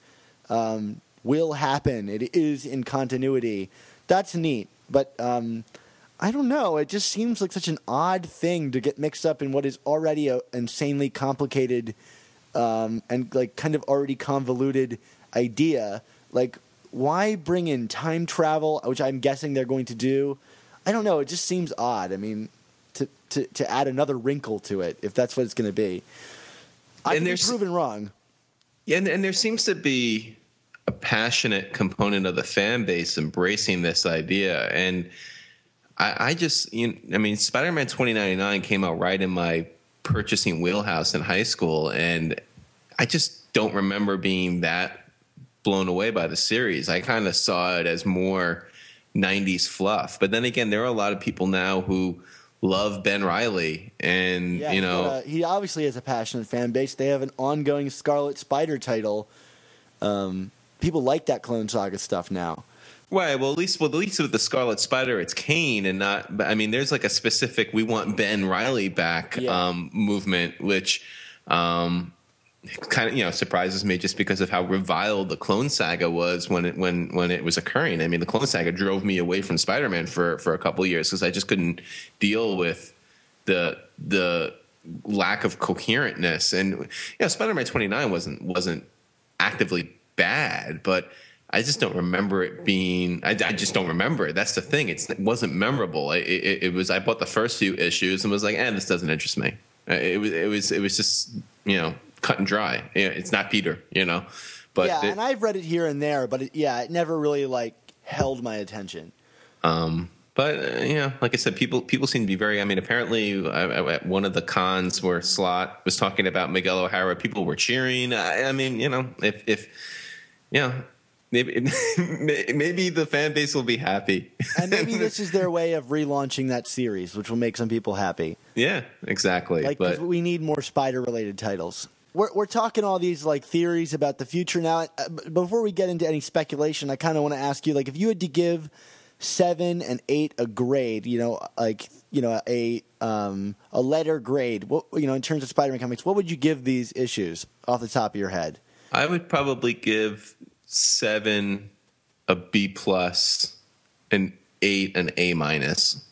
um, will happen. It is in continuity. That's neat. But um, I don't know. It just seems like such an odd thing to get mixed up in what is already a insanely complicated um, and like kind of already convoluted idea. Like, why bring in time travel, which I'm guessing they're going to do? I don't know. It just seems odd. I mean, to to, to add another wrinkle to it, if that's what it's going to be. I And can be proven wrong. Yeah, and, and there seems to be a passionate component of the fan base embracing this idea, and I, I just, you know, I mean, Spider-Man 2099 came out right in my purchasing wheelhouse in high school, and I just don't remember being that blown away by the series. I kind of saw it as more 90s fluff, but then again, there are a lot of people now who love Ben Reilly, and Yeah, you know, got a- he obviously has a passionate fan base. They have an ongoing Scarlet Spider title. Um, people like that Clone Saga stuff now. Right. Well, at least, well, at least with the Scarlet Spider, it's Kaine and not. I mean, there's like a specific "we want Ben Reilly back" Yeah. um, movement, which um, kind of you know surprises me just because of how reviled the Clone Saga was when it when when it was occurring. I mean, the Clone Saga drove me away from Spider-Man for for a couple years because I just couldn't deal with the the lack of coherentness. And you know, Spider-Man 29 wasn't wasn't actively bad, but I just don't remember it being. I, I just don't remember it. That's the thing. It's, it wasn't memorable. It, it, it was. I bought the first few issues and was like, "Eh, this doesn't interest me." It was. It was. It was just you know cut and dry. It's not Peter. You know, but yeah, it- and I've read it here and there, but it, yeah, it never really like held my attention. Um, but uh, you know, like I said, people people seem to be very. I mean, apparently, uh, at one of the cons where Slott was talking about Miguel O'Hara, people were cheering. I, I mean, you know, if if you know, maybe maybe the fan base will be happy, and maybe this is their way of relaunching that series, which will make some people happy. Yeah, exactly. Like, but we need more spider related titles. We're, we're talking all these like theories about the future now. Uh, before we get into any speculation, I kind of want to ask you, like, if you had to give seven and eight a grade, you know, like you know a um, a letter grade, what you know in terms of Spider-Man comics, what would you give these issues off the top of your head? I would probably give seven a B plus, an eight an A minus.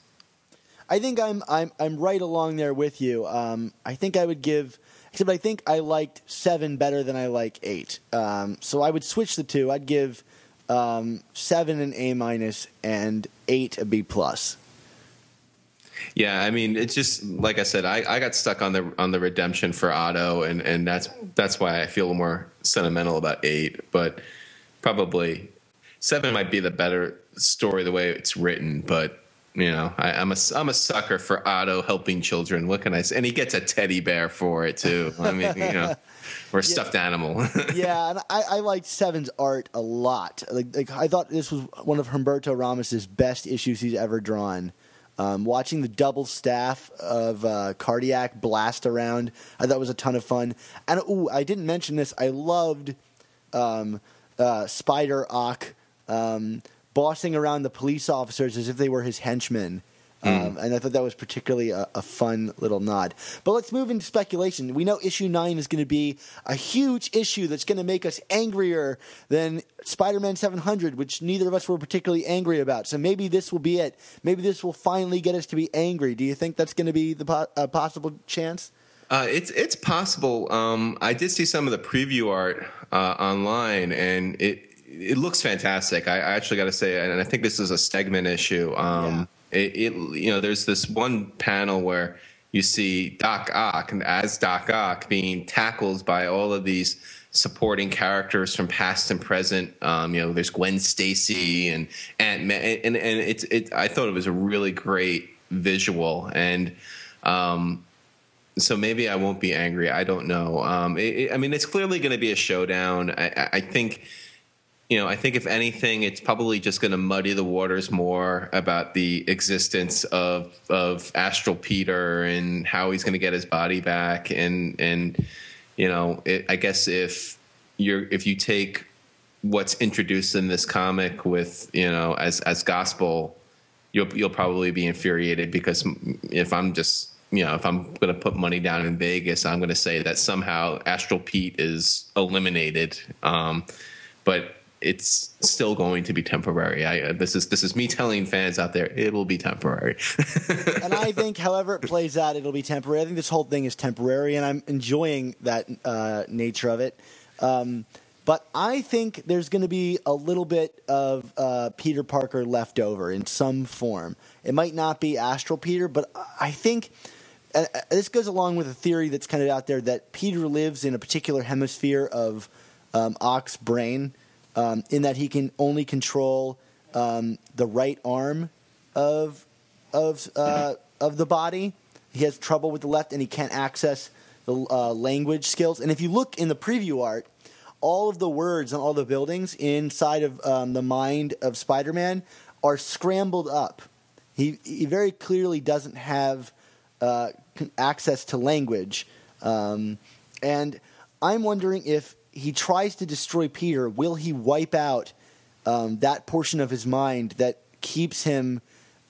I think I'm I'm I'm right along there with you. Um, I think I would give Except I think I liked seven better than I like eight. Um, so I would switch the two. I'd give um, seven an A minus and eight a B plus. Yeah, I mean, it's just like I said, I, I got stuck on the on the redemption for Otto, and, and that's that's why I feel more sentimental about eight. But probably seven might be the better story the way it's written, but you know, I, am a I'm a sucker for Otto helping children. What can I say? And he gets a teddy bear for it too. I mean, you know, or a stuffed animal. yeah, and I, I liked Seven's art a lot. Like, like I thought this was one of Humberto Ramos's best issues he's ever drawn. Um, watching the double staff of uh, Cardiac blast around, I thought was a ton of fun. And ooh, I didn't mention this. I loved um, uh, Spider Ock. Um, bossing around the police officers as if they were his henchmen. Mm. Um, and I thought that was particularly a, a, fun little nod. But let's move into speculation. We know issue nine is going to be a huge issue that's going to make us angrier than Spider Man 700, which neither of us were particularly angry about. So maybe this will be it. Maybe this will finally get us to be angry. Do you think that's going to be the po- possible chance? Uh, it's it's possible. Um, I did see some of the preview art uh, online, and it it looks fantastic. I, I actually got to say, and I think this is a Stegman issue. Um, yeah. it, it, you know, there's this one panel where you see Doc Ock and as Doc Ock being tackled by all of these supporting characters from past and present. Um, you know, there's Gwen Stacy and Aunt May, and and it's it. I thought it was a really great visual, and um, so maybe I won't be angry. I don't know. Um, it, I mean, it's clearly going to be a showdown. I, I think you know, I think if anything, it's probably just going to muddy the waters more about the existence of of Astral Peter and how he's going to get his body back, and and you know, it, I guess if you're if you take what's introduced in this comic with you know as as gospel, you'll you'll probably be infuriated because if I'm just you know, if I'm going to put money down in Vegas, I'm going to say that somehow Astral Pete is eliminated. Um, but it's still going to be temporary. I, uh, this is this is me telling fans out there it will be temporary. and I think, however it plays out, it'll be temporary. I think this whole thing is temporary, and I'm enjoying that uh, nature of it. Um, but I think there's going to be a little bit of uh, Peter Parker left over in some form. It might not be Astral Peter, but I think. Uh, this goes along with a theory that's kind of out there that Peter lives in a particular hemisphere of um, brain, um, in that he can only control um, the right arm of of uh, of the body. He has trouble with the left, and he can't access the uh, language skills. And if you look in the preview art, all of the words on all the buildings inside of um, the mind of Spider-Man are scrambled up. He he very clearly doesn't have uh, access to language, um, and I'm wondering if he tries to destroy Peter, will he wipe out um, that portion of his mind that keeps him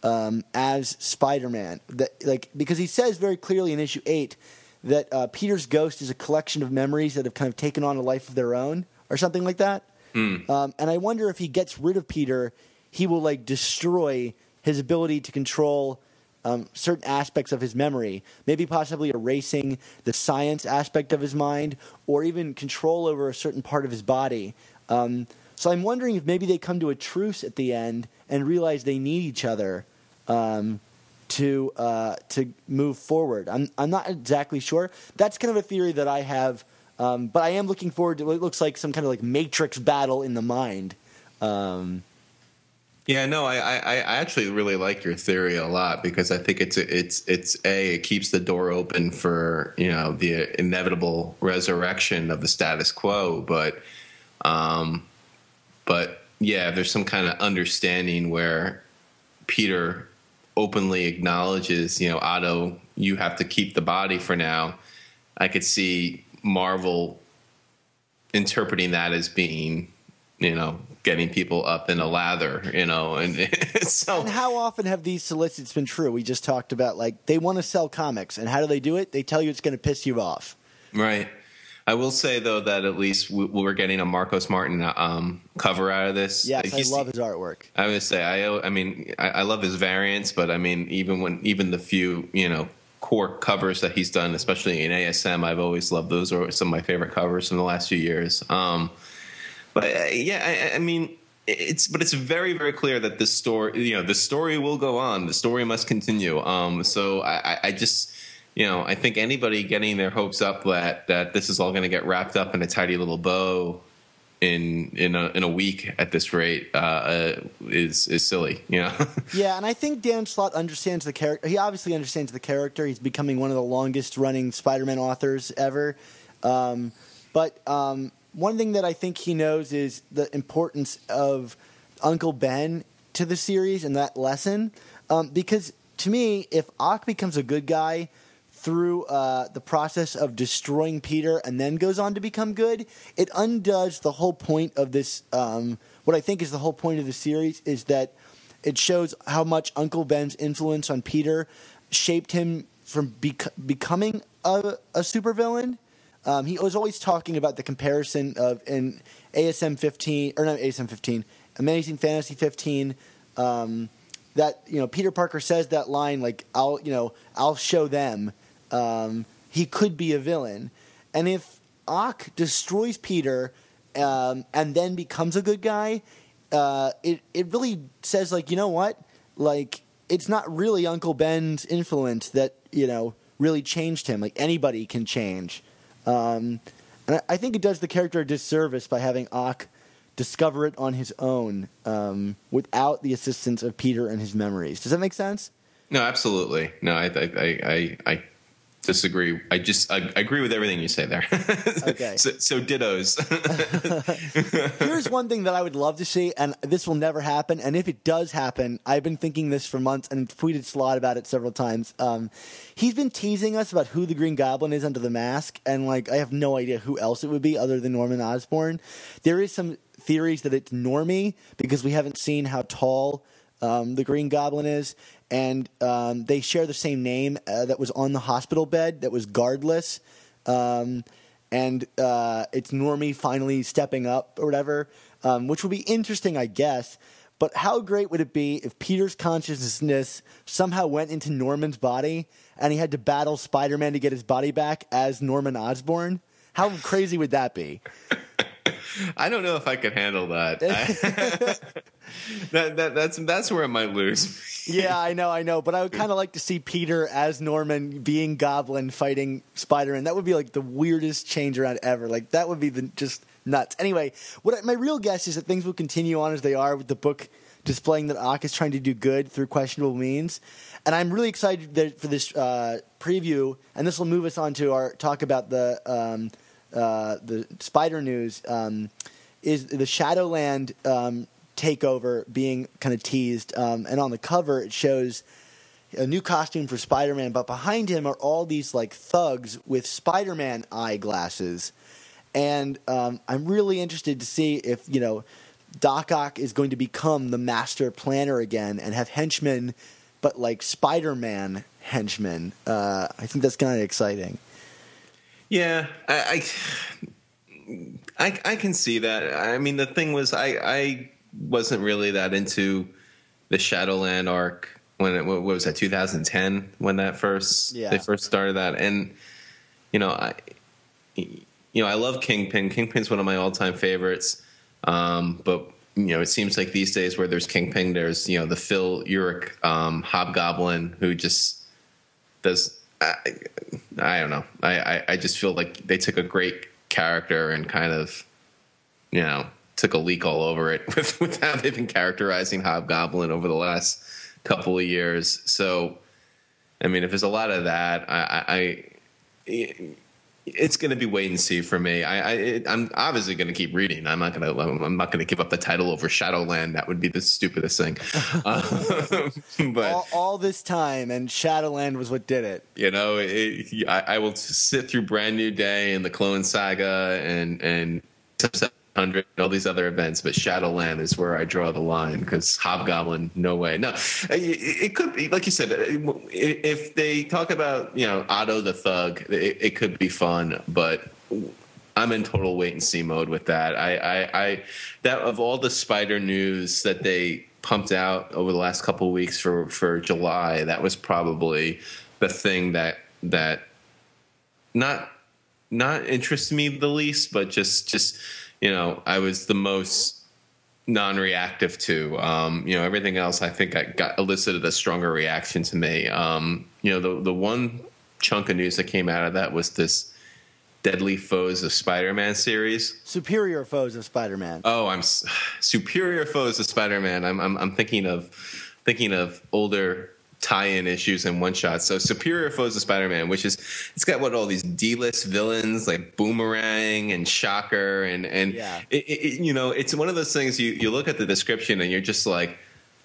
um, as Spider-Man? That like because he says very clearly in issue eight that uh, Peter's ghost is a collection of memories that have kind of taken on a life of their own, or something like that. Mm. Um, and I wonder if he gets rid of Peter, he will like destroy his ability to control um, certain aspects of his memory, maybe possibly erasing the science aspect of his mind, or even control over a certain part of his body. Um, so I'm wondering if maybe they come to a truce at the end and realize they need each other um, to uh, to move forward. I'm I'm not exactly sure. That's kind of a theory that I have, um, but I am looking forward to what looks like some kind of like Matrix battle in the mind. Yeah, no, I, I, I actually really like your theory a lot because I think it's it's it's a it keeps the door open for you know the inevitable resurrection of the status quo, but um, but yeah, there's some kind of understanding where Peter openly acknowledges, you know, Otto, you have to keep the body for now. I could see Marvel interpreting that as being, you know, getting people up in a lather, you know, and so. And how often have these solicits been true? We just talked about like they want to sell comics, and how do they do it? They tell you it's going to piss you off. Right. I will say though that at least we, we're getting a Marcos Martin um, cover out of this. Yes, He's, I love his artwork. I would say I, I mean, I, I love his variants, but I mean, even when even the few you know core covers that he's done, especially in ASM, I've always loved those. Are some of my favorite covers from the last few years. Um, but uh, yeah, I, I mean, it's but it's very very clear that this story, you know, the story will go on. The story must continue. Um, so I, I just you know, I think anybody getting their hopes up that that this is all going to get wrapped up in a tidy little bow in in a in a week at this rate uh, uh, is is silly, you know. yeah, and I think Dan Slott understands the character. He obviously understands the character. He's becoming one of the longest running Spider-Man authors ever. Um, but um, one thing that I think he knows is the importance of Uncle Ben to the series and that lesson. Um, because to me, if Ock becomes a good guy through uh, the process of destroying Peter and then goes on to become good, it undoes the whole point of this. Um, what I think is the whole point of the series is that it shows how much Uncle Ben's influence on Peter shaped him from bec- becoming a, a supervillain. Um, he was always talking about the comparison of in ASM 15 or not ASM 15, Amazing Fantasy 15. Um, that you know Peter Parker says that line like I'll you know I'll show them um, he could be a villain. And if Ock destroys Peter um, and then becomes a good guy, uh, it it really says like you know what, like it's not really Uncle Ben's influence that you know really changed him. Like anybody can change, um, and I, think it does the character a disservice by having Ock discover it on his own um, without the assistance of Peter and his memories. Does that make sense? No, absolutely. No, I I I, I disagree. I just I, I, agree with everything you say there. Okay. so, so dittos. Here's one thing that I would love to see, and this will never happen. And if it does happen, I've been thinking this for months and tweeted Slott about it several times. Um, he's been teasing us about who the Green Goblin is under the mask, and like I have no idea who else it would be other than Norman Osborn. There is some theories that it's Normie because we haven't seen how tall um, the Green Goblin is, and um, they share the same name uh, that was on the hospital bed that was guardless. Um, and uh, it's Normie finally stepping up or whatever, um, which would be interesting, I guess. But how great would it be if Peter's consciousness somehow went into Norman's body and he had to battle Spider Man to get his body back as Norman Osborn? How crazy would that be? I don't know if I could handle that. that, that that's that's where I might lose. yeah, I know, I know, but I would kind of like to see Peter as Norman being Goblin fighting Spider-Man. That would be like the weirdest change around ever. Like that would be the just nuts. Anyway, what I, my real guess is that things will continue on as they are with the book displaying that Ock is trying to do good through questionable means. And I'm really excited for this uh, preview, and this will move us on to our talk about the um, uh, the Spider News um, is the Shadowland um, takeover being kind of teased, um, and on the cover it shows a new costume for Spider-Man, but behind him are all these like thugs with Spider-Man eyeglasses, and um, I'm really interested to see if you know Doc Ock is going to become the master planner again and have henchmen, but like Spider-Man henchmen. Uh, I think that's kind of exciting. Yeah, I, I, I, I can see that. I mean, the thing was, I, I wasn't really that into the Shadowland arc when it what was that 2010 when that first yeah. they first started that, and you know, I, you know, I love Kingpin. Kingpin's one of my all time favorites. Um, but you know, it seems like these days where there's Kingpin, there's you know the Phil Urich um, Hobgoblin who just does I, I don't know. I, I, I just feel like they took a great character and kind of, you know, took a leak all over it with, with how they've been characterizing Hobgoblin over the last couple of years. So, I mean, if there's a lot of that, I, I it's going to be wait and see for me. I, I am obviously going to keep reading. I'm not going to I'm not going to give up the title over Shadowland. That would be the stupidest thing. uh, but all, all, this time, and Shadowland was what did it. You know, it, I, I, will sit through Brand New Day and the Clone Saga and and hundred all these other events, but Shadowland is where I draw the line because Hobgoblin, no way. No, it, could be like you said. Uh, if they talk about you know Otto the Thug, it, it could be fun, but I'm in total wait and see mode with that. I, I, I that of all the spider news that they pumped out over the last couple weeks for for July, that was probably the thing that that not not interests me the least, but just just you know, I was the most non-reactive to. Um, you know, everything else I think I got elicited a stronger reaction to me. Um, you know, the the one chunk of news that came out of that was this Deadly Foes of Spider-Man series. Superior Foes of Spider-Man. Oh, I'm Superior Foes of Spider-Man. I'm I'm, I'm thinking of thinking of older tie-in issues and one shots. So Superior Foes of Spider-Man, which is it's got what all these D-list villains like Boomerang and Shocker and and yeah. it, it, you know it's one of those things you you look at the description and you're just like,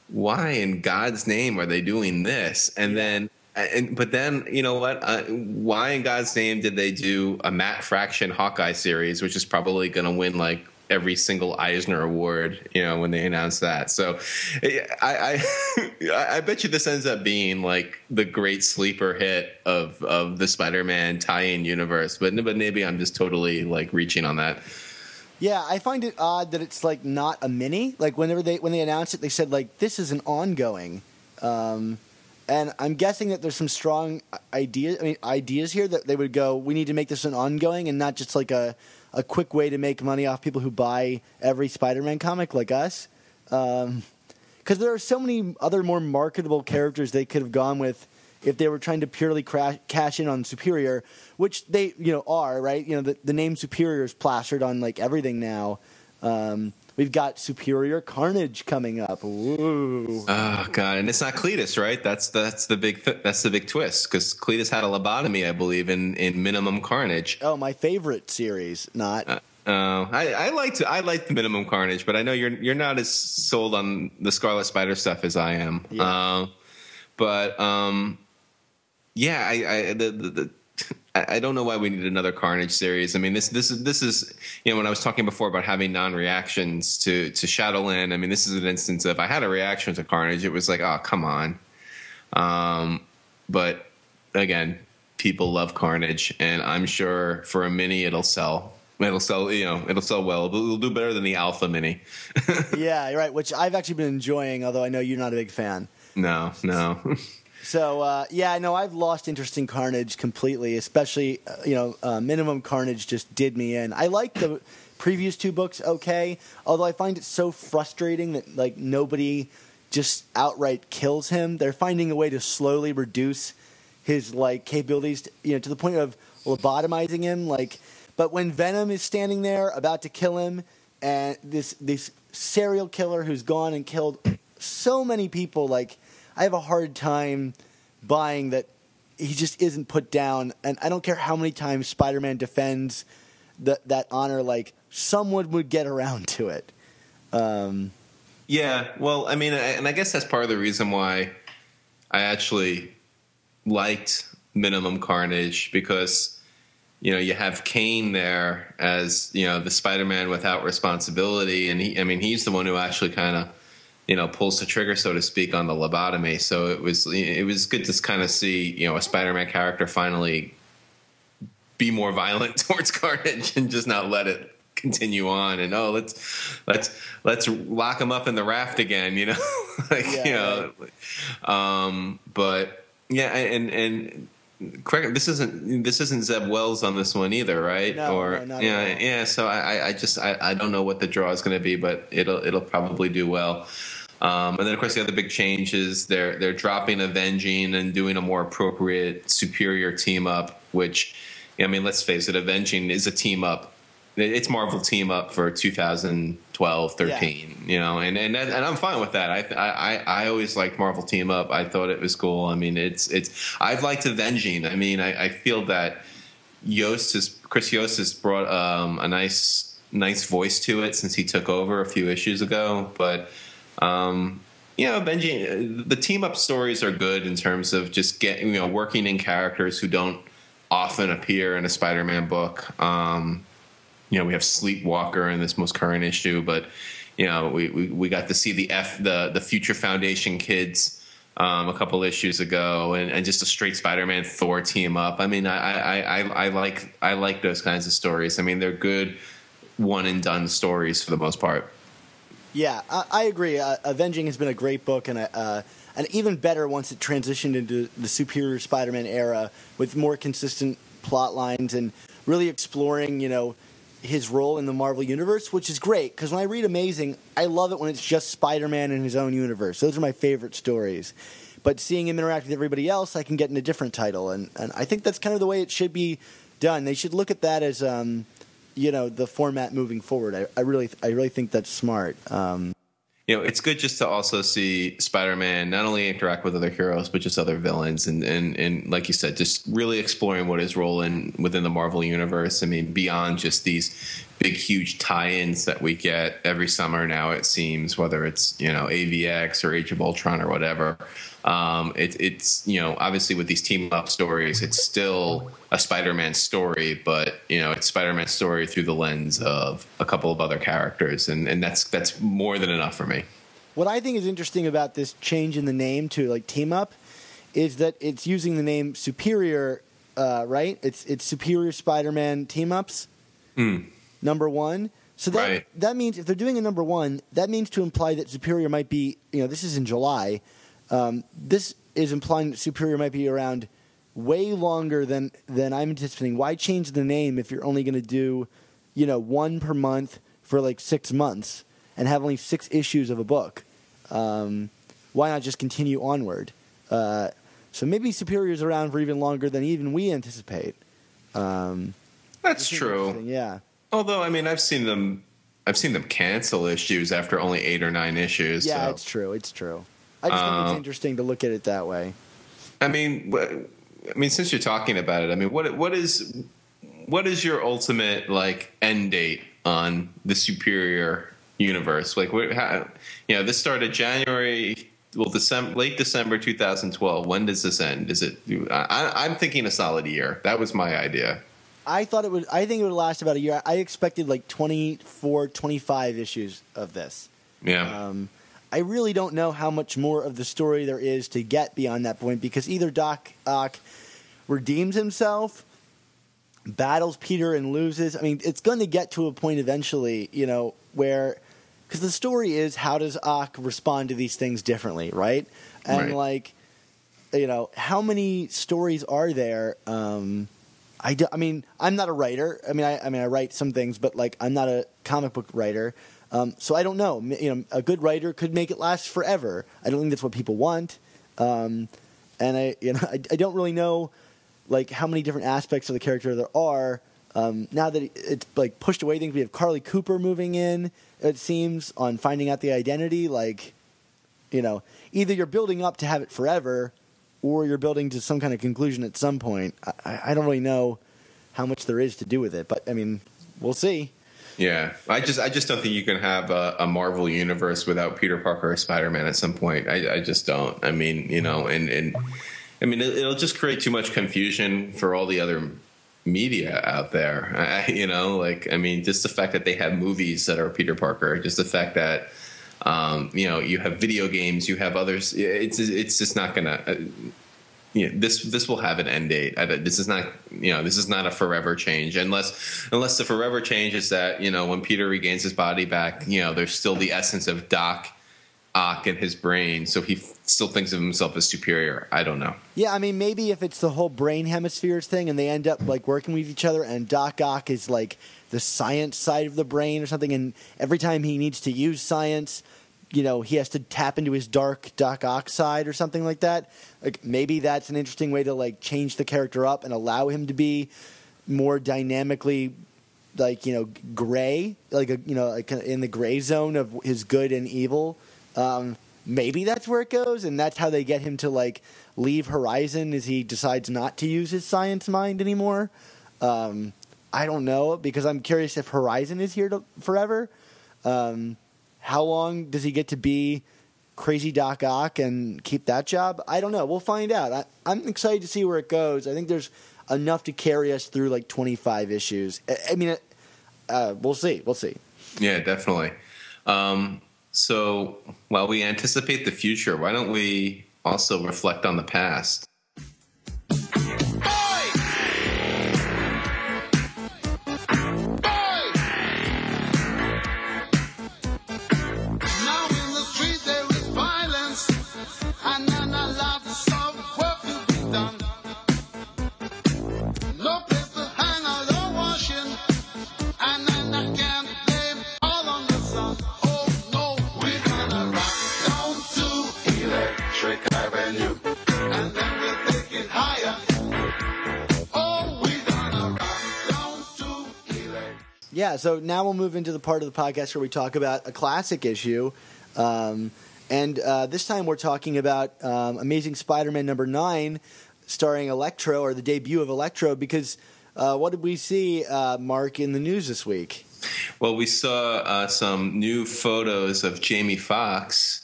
why in God's name are they doing this? And then. And, but then you know what? Uh, why in God's name did they do a Matt Fraction Hawkeye series, which is probably going to win like every single Eisner Award, you know, when they announce that. So I, I, I bet you this ends up being like the great sleeper hit of of the Spider-Man tie-in universe. But but maybe I'm just totally like reaching on that. Yeah, I find it odd that it's like not a mini. Like whenever they when they announced it, they said like this is an ongoing. Um, and I'm guessing that there's some strong ideas. I mean, ideas here that they would go. We need to make this an ongoing and not just like a a quick way to make money off people who buy every Spider-Man comic like us. Because um, there are so many other more marketable characters they could have gone with if they were trying to purely crash, cash in on Superior, which they you know are right. You know the, the name Superior is plastered on like everything now. Um, We've got Superior Carnage coming up. Ooh. Oh god, and it's not Cletus, right? That's that's the big th- that's the big twist because Cletus had a lobotomy, I believe, in in Minimum Carnage. Oh, my favorite series, not. Uh, uh, I, I liked I liked the Minimum Carnage, but I know you're you're not as sold on the Scarlet Spider stuff as I am. Yeah. Uh, but um, yeah, I, I the, the, the I don't know why we need another Carnage series. I mean, this this is this is you know when I was talking before about having non-reactions to to Shadowland. I mean, this is an instance of I had a reaction to Carnage. It was like, oh come on. Um, but again, people love Carnage, and I'm sure for a mini it'll sell. It'll sell, you know, it'll sell well. It'll do better than the Alpha Mini. yeah, you're right. Which I've actually been enjoying, although I know you're not a big fan. No, no. So uh, yeah, no, I've lost interest in Carnage completely. Especially, uh, you know, uh, Minimum Carnage just did me in. I like the previous two books okay, although I find it so frustrating that like nobody just outright kills him. They're finding a way to slowly reduce his like capabilities, to, you know, to the point of lobotomizing him. Like, but when Venom is standing there about to kill him, and this this serial killer who's gone and killed so many people, like I have a hard time buying that he just isn't put down. And I don't care how many times Spider Man defends that that honor. Like someone would get around to it. Um, yeah, well, I mean, and I guess that's part of the reason why I actually liked Minimum Carnage because you know you have Kaine there as you know the Spider-Man without responsibility, and he, I mean, he's the one who actually kind of you know pulls the trigger so to speak on the lobotomy. So it was it was good to kind of see you know a spider-man character finally be more violent towards carnage and just not let it continue on. And oh let's let's let's lock him up in the raft again you know? Like yeah, you know right. um but yeah and and correct. This isn't this isn't zeb wells on this one either right? No, or no, yeah yeah so i i just i, I don't know what the draw is going to be but it'll it'll probably do well. Um, and then, of course, the other big change is they're they're dropping avenging and doing a more appropriate superior team up. Which, I mean, let's face it, avenging is a team up it's Marvel team up for 2012, 13, you know, and, and and I'm fine with that. I I I always liked Marvel team up. I thought it was cool. I mean, it's it's I've liked Avenging. I mean, I, I feel that Yost has Chris Yost has brought um, a nice nice voice to it since he took over a few issues ago, but. Um, you know, Benji, the team up stories are good in terms of just getting, you know, working in characters who don't often appear in a Spider-Man book. Um, you know, we have Sleepwalker in this most current issue, but you know, we, we, we got to see the F the the Future Foundation kids um, a couple issues ago, and, and just a straight Spider-Man Thor team up. I mean, I, I, I, I like I like those kinds of stories. I mean, they're good one and done stories for the most part. Yeah, I, I agree. Uh, Avenging has been a great book, and uh, and even better once it transitioned into the Superior Spider-Man era with more consistent plot lines and really exploring, you know, his role in the Marvel universe, which is great because when I read Amazing, I love it when it's just Spider-Man in his own universe. Those are my favorite stories. But seeing him interact with everybody else, I can get in a different title, and and I think that's kind of the way it should be done. They should look at that as. Um, you know the format moving forward. I, I really I really think that's smart. Um, you know, it's good just to also see Spider-Man not only interact with other heroes but just other villains, and and and like you said, just really exploring what his role in within the Marvel universe. I mean, beyond just these big, huge tie-ins that we get every summer now. It seems whether it's you know AVX or Age of Ultron or whatever. Um, it, it's you know obviously with these team up stories, it's still a Spider-Man story, but you know it's Spider-Man story through the lens of a couple of other characters, and and that's that's more than enough for me. What I think is interesting about this change in the name to like team up is that it's using the name Superior, uh, right? It's it's Superior Spider-Man team ups. Mm. Number one. So that Right. that means if they're doing a number one, that means to imply that Superior might be. You know, this is in July. Um, this is implying that Superior might be around way longer than than I'm anticipating. Why change the name if you're only going to do, you know, one per month for like six months and have only six issues of a book? Um, why not just continue onward? Uh, so maybe Superior's around for even longer than even we anticipate. Um, That's true. Yeah. Although I mean, I've seen them. I've seen them cancel issues after only eight or nine issues. Yeah, so. it's true. It's true. I just think it's Um, interesting to look at it that way. I mean, I mean, since you're talking about it, I mean, what what is what is your ultimate like end date on the superior universe? Like, what, how, you know, this started January, well, December, late December 2012. When does this end? Is it? I, I'm thinking a solid year. That was my idea. I thought it would. I think it would last about a year. I expected like 24, 25 issues of this. Yeah. Um, I really don't know how much more of the story there is to get beyond that point because either Doc Ock redeems himself, battles Peter and loses. I mean, it's going to get to a point eventually, you know, where because the story is how does Ock respond to these things differently, right? And Right. like, you know, how many stories are there? Um, I, do, I mean, I'm not a writer. I mean, I, I mean, I write some things, but like, I'm not a comic book writer. Um, so I don't know. You know, a good writer could make it last forever. I don't think that's what people want. Um, and I, you know, I, I don't really know like how many different aspects of the character there are. Um, now that it's like pushed away, things we have Carly Cooper moving in. It seems on finding out the identity. Like, you know, either you're building up to have it forever, or you're building to some kind of conclusion at some point. I- I, I don't really know how much there is to do with it, but I mean, we'll see. Yeah, I just I just don't think you can have a, a Marvel universe without Peter Parker or Spider Man at some point. I, I just don't. I mean, you know, and and I mean, it, it'll just create too much confusion for all the other media out there. I, you know, like I mean, just the fact that they have movies that are Peter Parker, just the fact that um, you know you have video games, you have others. It's it's just not gonna. You know, this this will have an end date. This is not you know this is not a forever change unless unless the forever change is that you know when Peter regains his body back, you know there's still the essence of Doc Ock in his brain, so he still thinks of himself as superior. I don't know. Yeah, I mean, maybe if it's the whole brain hemispheres thing, and they end up like working with each other, and Doc Ock is like the science side of the brain or something, and every time he needs to use science, you know, he has to tap into his dark Doc Ock side or something like that. Like maybe that's an interesting way to like change the character up and allow him to be more dynamically like you know gray, like a you know like in the gray zone of his good and evil. Um, maybe that's where it goes, and that's how they get him to like leave Horizon as he decides not to use his science mind anymore. Um, I don't know because I'm curious if Horizon is here to, forever. Um, how long does he get to be crazy Doc Ock and keep that job? I don't know. We'll find out. I, I'm excited to see where it goes. I think there's enough to carry us through like 25 issues. I, I mean, uh, we'll see. We'll see. Yeah, definitely. Um, so while we anticipate the future, why don't we also reflect on the past? Yeah, so now we'll move into the part of the podcast where we talk about a classic issue. Um, and uh, this time we're talking about um, Amazing Spider Man number nine, starring Electro, or the debut of Electro, because uh, what did we see, uh, Mark, in the news this week? Well, we saw uh, some new photos of Jamie Foxx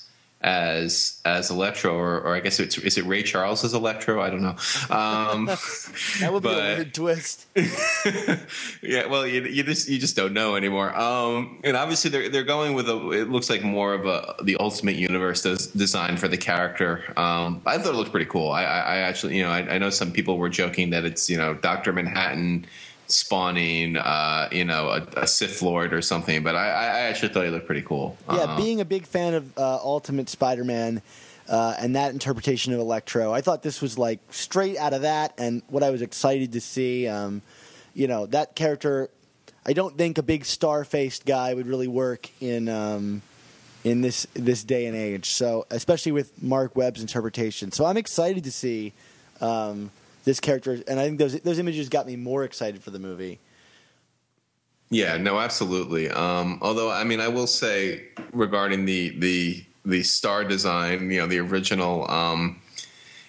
as as Electro, or, or I guess it's is it Ray Charles as Electro? I don't know. Um, that would be a weird twist. yeah, well, you, you, just you just don't know anymore. Um, and obviously, they're they're going with a. It looks like more of a the Ultimate Universe design for the character. Um, I thought it looked pretty cool. I, I, I actually, you know, I, I know some people were joking that it's you know Doctor Manhattan spawning, uh, you know, a, a, Sith Lord or something. But I, I actually thought he looked pretty cool. Yeah, uh, being a big fan of uh, Ultimate Spider-Man uh, and that interpretation of Electro, I thought this was like straight out of that, and what I was excited to see. Um, you know, that character. I don't think a big star-faced guy would really work in. Um, in this this day and age, so especially with Mark Webb's interpretation, so I'm excited to see um, this character, and I think those those images got me more excited for the movie. Yeah, no, absolutely. Um, although, I mean, I will say regarding the the the star design, you know, the original. Um,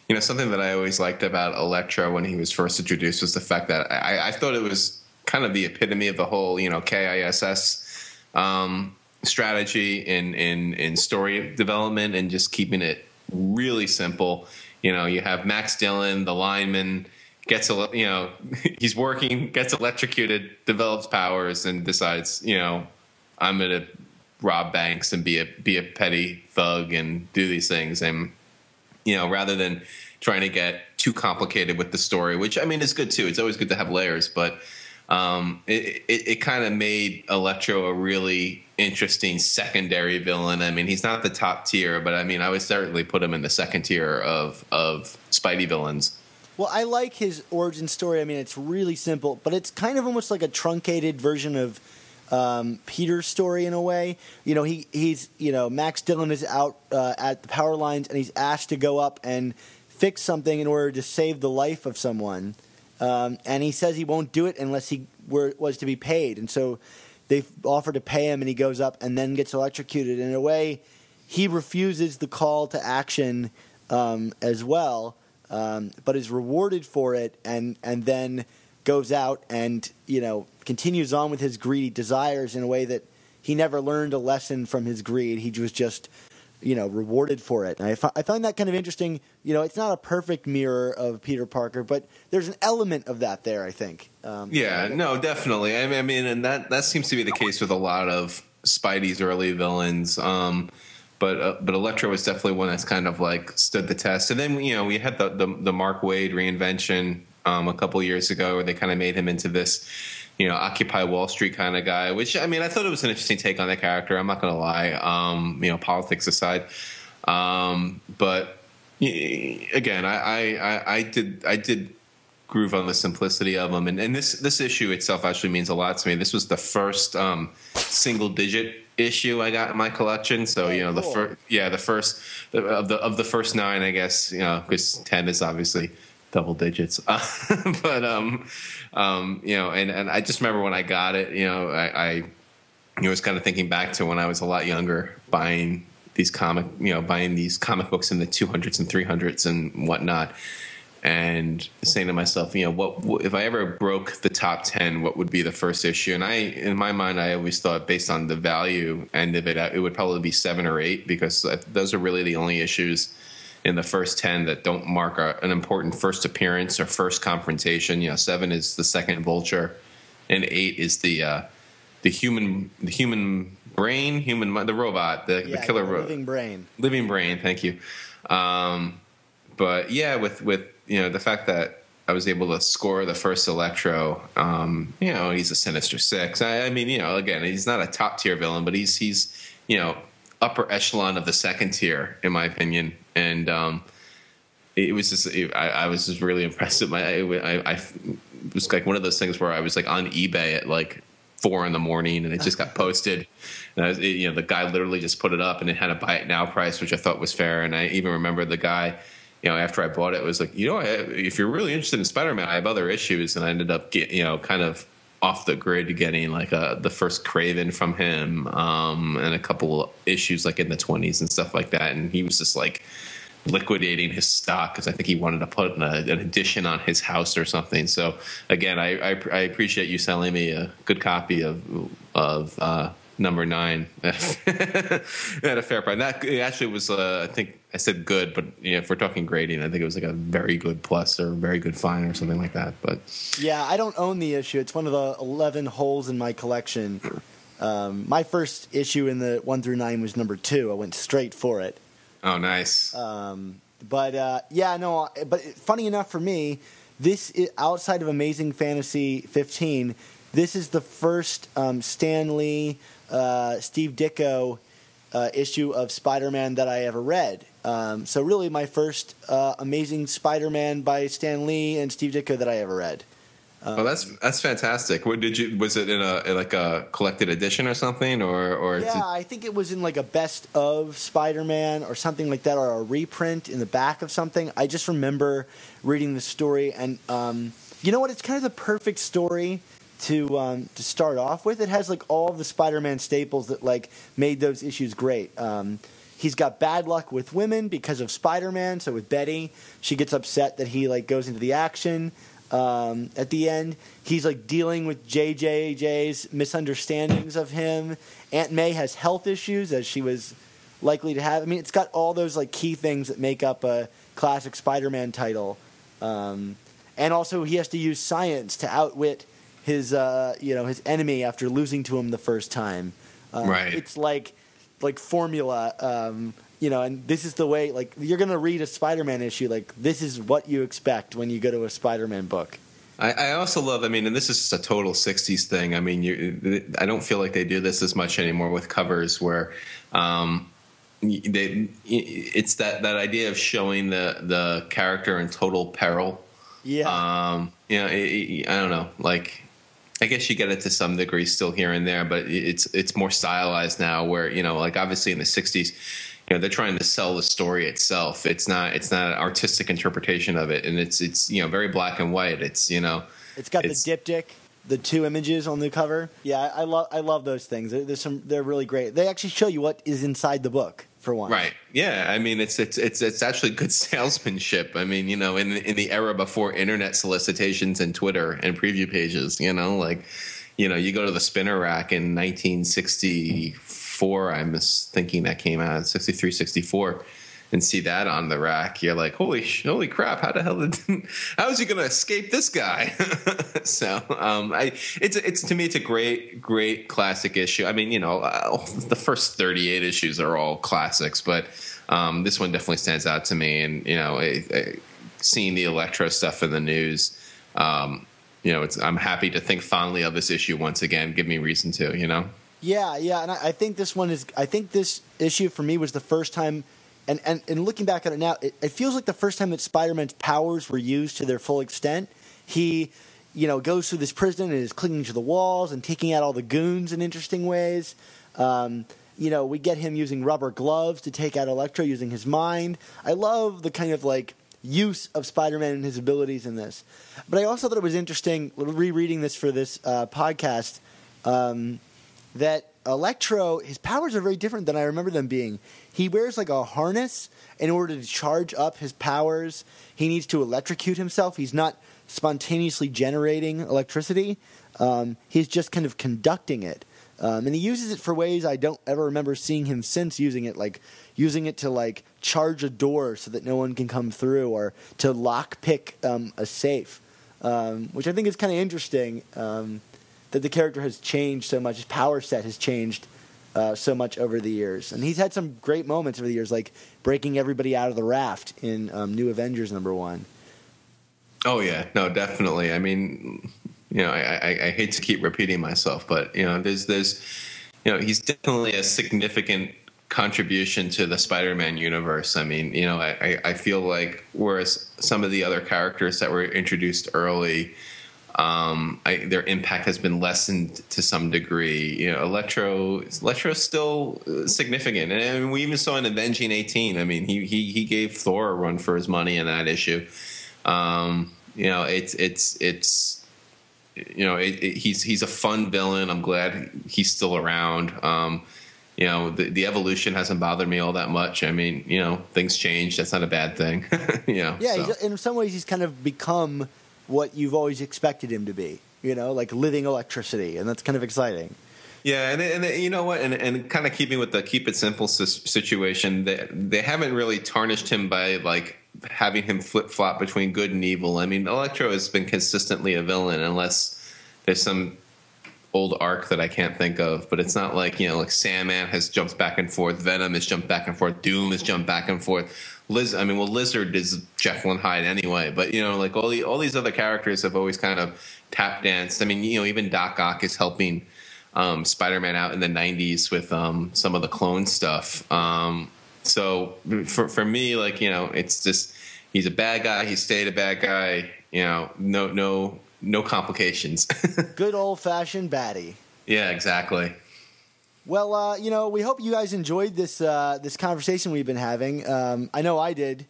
you know, something that I always liked about Electro when he was first introduced was the fact that I, I thought it was kind of the epitome of the whole, you know, KISS um, strategy in in in story development and just keeping it really simple you know, you have Max Dillon, the lineman, gets a you know he's working, gets electrocuted, develops powers, and decides you know I'm gonna rob banks and be a be a petty thug and do these things, and you know rather than trying to get too complicated with the story, which I mean is good too. It's always good to have layers, but um, it, it, it kind of made Electro a really interesting secondary villain. I mean, he's not the top tier, but I mean, I would certainly put him in the second tier of of Spidey villains. Well, I like his origin story. I mean, it's really simple, but it's kind of almost like a truncated version of um, Peter's story in a way. You know, he he's you know Max Dillon is out uh, at the power lines and he's asked to go up and fix something in order to save the life of someone. Um, and he says he won't do it unless he were, was to be paid. And so they offer to pay him, and he goes up and then gets electrocuted. In a way, he refuses the call to action um, as well, um, but is rewarded for it, and and then goes out and you know continues on with his greedy desires in a way that he never learned a lesson from his greed. He was just you know rewarded for it. And I, fi- I find that kind of interesting. You know, it's not a perfect mirror of Peter Parker, but there's an element of that there. I think. Um, yeah, no, definitely. I mean, and that that seems to be the case with a lot of Spidey's early villains. Um, but uh, but Electro was definitely one that's kind of like stood the test. And then you know we had the the, the Mark Waid reinvention um, a couple years ago, where they kind of made him into this you know, Occupy Wall Street kind of guy. Which I mean, I thought it was an interesting take on that character. I'm not going to lie. Um, you know, politics aside, um, but again, I, I, I did I did groove on the simplicity of them, and, and this this issue itself actually means a lot to me. This was the first um, single digit issue I got in my collection. So you know, the first yeah, the first of the of the first nine, I guess you know, because ten is obviously double digits. but um, um, you know, and and I just remember when I got it, you know, I, I you know, was kind of thinking back to when I was a lot younger, buying these comic, you know, buying these comic books in the 200s and 300s and whatnot, and saying to myself, you know, what if I ever broke the top 10, what would be the first issue? And I, in my mind, I always thought based on the value end of it, it would probably be seven or eight because those are really the only issues in the first 10 that don't mark a, an important first appearance or first confrontation. You know, seven is the second vulture, and eight is the uh, the human the human brain, human the robot, the, yeah, the killer the living brain, living brain. Thank you. Um, but yeah, with with you know the fact that I was able to score the first Electro. Um, you know, he's a Sinister Six. I, I, mean, you know, again, he's not a top tier villain, but he's he's you know upper echelon of the second tier, in my opinion. And um, it was just it, I, I, was just really impressed with my. I, I, it was like one of those things where I was like on eBay at like four in the morning, and it just got posted. And I was, it, you know, the guy literally just put it up, and it had a buy it now price, which I thought was fair. And I even remember the guy you know, after I bought it, it was like, you know, if you're really interested in Spider-Man, I have other issues, and I ended up get, you know, kind of off the grid getting like a, uh, the first Kraven from him, um, and a couple issues like in the 20s and stuff like that, and he was just like liquidating his stock because I think he wanted to put an, an, addition on his house or something. So again, I, I, I appreciate you selling me a good copy of of uh, number nine at a fair price. That actually was, uh, I think I said good, but you know, if we're talking grading, I think it was like a very good plus or very good fine or something like that. But yeah, I don't own the issue. It's one of the eleven holes in my collection. Um, my first issue in the one through nine was number two. I went straight for it. Oh, nice. Um, but uh, yeah, no. But funny enough for me, this is, outside of Amazing Fantasy 15, this is the first um, Stan Lee uh, Steve Ditko uh, issue of Spider-Man that I ever read. Um, so really, my first uh, Amazing Spider-Man by Stan Lee and Steve Ditko that I ever read. Um, oh, that's that's fantastic. What did you? Was it in a like a collected edition or something, or or? Yeah, I think it was in like a best of Spider-Man or something like that, or a reprint in the back of something. I just remember reading the story, and um, you know what? It's kind of the perfect story to um, to start off with. It has like all the Spider-Man staples that like made those issues great. Um, he's got bad luck with women because of Spider-Man. So with Betty, she gets upset that he like goes into the action. Um, at the end, he's like dealing with JJJ's misunderstandings of him. Aunt May has health issues as she was likely to have. I mean, it's got all those like key things that make up a classic Spider-Man title. Um, and also, he has to use science to outwit his uh, you know his enemy after losing to him the first time. Uh, right. It's like like formula. Um, you know, and this is the way. Like you're gonna read a Spider-Man issue. Like this is what you expect when you go to a Spider-Man book. I, I also love. I mean, and this is just a total '60s thing. I mean, you, I don't feel like they do this as much anymore with covers where. Um, they, it's that, that idea of showing the, the character in total peril. Yeah. Um, you know, it, it, I don't know. Like, I guess you get it to some degree still here and there, but it's it's more stylized now. Where you know, like obviously in the '60s, you know, they're trying to sell the story itself. It's not it's not an artistic interpretation of it, and it's it's you know very black and white. It's you know, it's got it's, the diptych, the two images on the cover. Yeah, I, love I love those things. There's some they're really great. They actually show you what is inside the book for one. Right. Yeah. I mean, it's it's it's it's actually good salesmanship. I mean, you know, in in the era before internet solicitations and Twitter and preview pages, you know, like, you know, you go to the spinner rack in 1964. I'm thinking that came out 63, 64 and see that on the rack, you're like, holy, holy crap! How the hell did, how is he going to escape this guy? so, um, I, it's, it's to me, it's a great, great classic issue. I mean, you know, uh, the first 38 issues are all classics, but um, this one definitely stands out to me. And you know, I, I, seeing the Electro stuff in the news, um, you know, it's, I'm happy to think fondly of this issue once again. Give me reason to, you know. Yeah, yeah, and I, I think this one is. I think this issue for me was the first time and, and, and looking back at it now, it, it feels like the first time that Spider Man's powers were used to their full extent. He, you know, goes through this prison and is clinging to the walls and taking out all the goons in interesting ways. Um, you know, we get him using rubber gloves to take out Electro using his mind. I love the kind of like use of Spider-Man and his abilities in this. But I also thought it was interesting rereading this for this uh, podcast um, that Electro, his powers are very different than I remember them being. He wears like a harness in order to charge up his powers. He needs to electrocute himself. He's not spontaneously generating electricity. Um, he's just kind of conducting it. Um, and he uses it for ways I don't ever remember seeing him since using it, like using it to like charge a door so that no one can come through, or to lock pick um, a safe, um, which I think is kind of interesting. That the character has changed so much, his power set has changed uh, so much over the years, and he's had some great moments over the years, like breaking everybody out of the raft in um, New Avengers number one. Oh yeah, no, definitely. I mean, you know, I, I, I hate to keep repeating myself, but you know, there's there's you know, he's definitely a significant contribution to the Spider-Man universe. I mean, you know, I, I feel like whereas some of the other characters that were introduced early, um, I, their impact has been lessened to some degree. You know, Electro, Electro's still significant, and, and we even saw in Avenging 18. I mean, he he he gave Thor a run for his money in that issue. Um, you know, it's it's it's you know, it, it, he's he's a fun villain. I'm glad he's still around. Um, you know, the, the evolution hasn't bothered me all that much. I mean, you know, things change. That's not a bad thing. you know, yeah. So. In some ways, he's kind of become what you've always expected him to be. You know, like living electricity, and that's kind of exciting. Yeah, and, and you know what, and, and kind of keeping with the keep it simple situation, they they haven't really tarnished him by like having him flip flop between good and evil. I mean, Electro has been consistently a villain, unless there's some old arc that I can't think of. But it's not like you know, like Sandman has jumped back and forth, Venom has jumped back and forth, Doom has jumped back and forth. Liz, I mean, well, Lizard is Jekyll and Hyde anyway, but you know, like all the all these other characters have always kind of tap danced. I mean, you know, even Doc Ock is helping um, Spider-Man out in the '90s with um, some of the clone stuff. Um, so for for me, like you know, it's just he's a bad guy. He stayed a bad guy. You know, no no no complications. Good old fashioned baddie. Yeah, exactly. Well, uh, you know, we hope you guys enjoyed this uh, this conversation we've been having. Um, I know I did.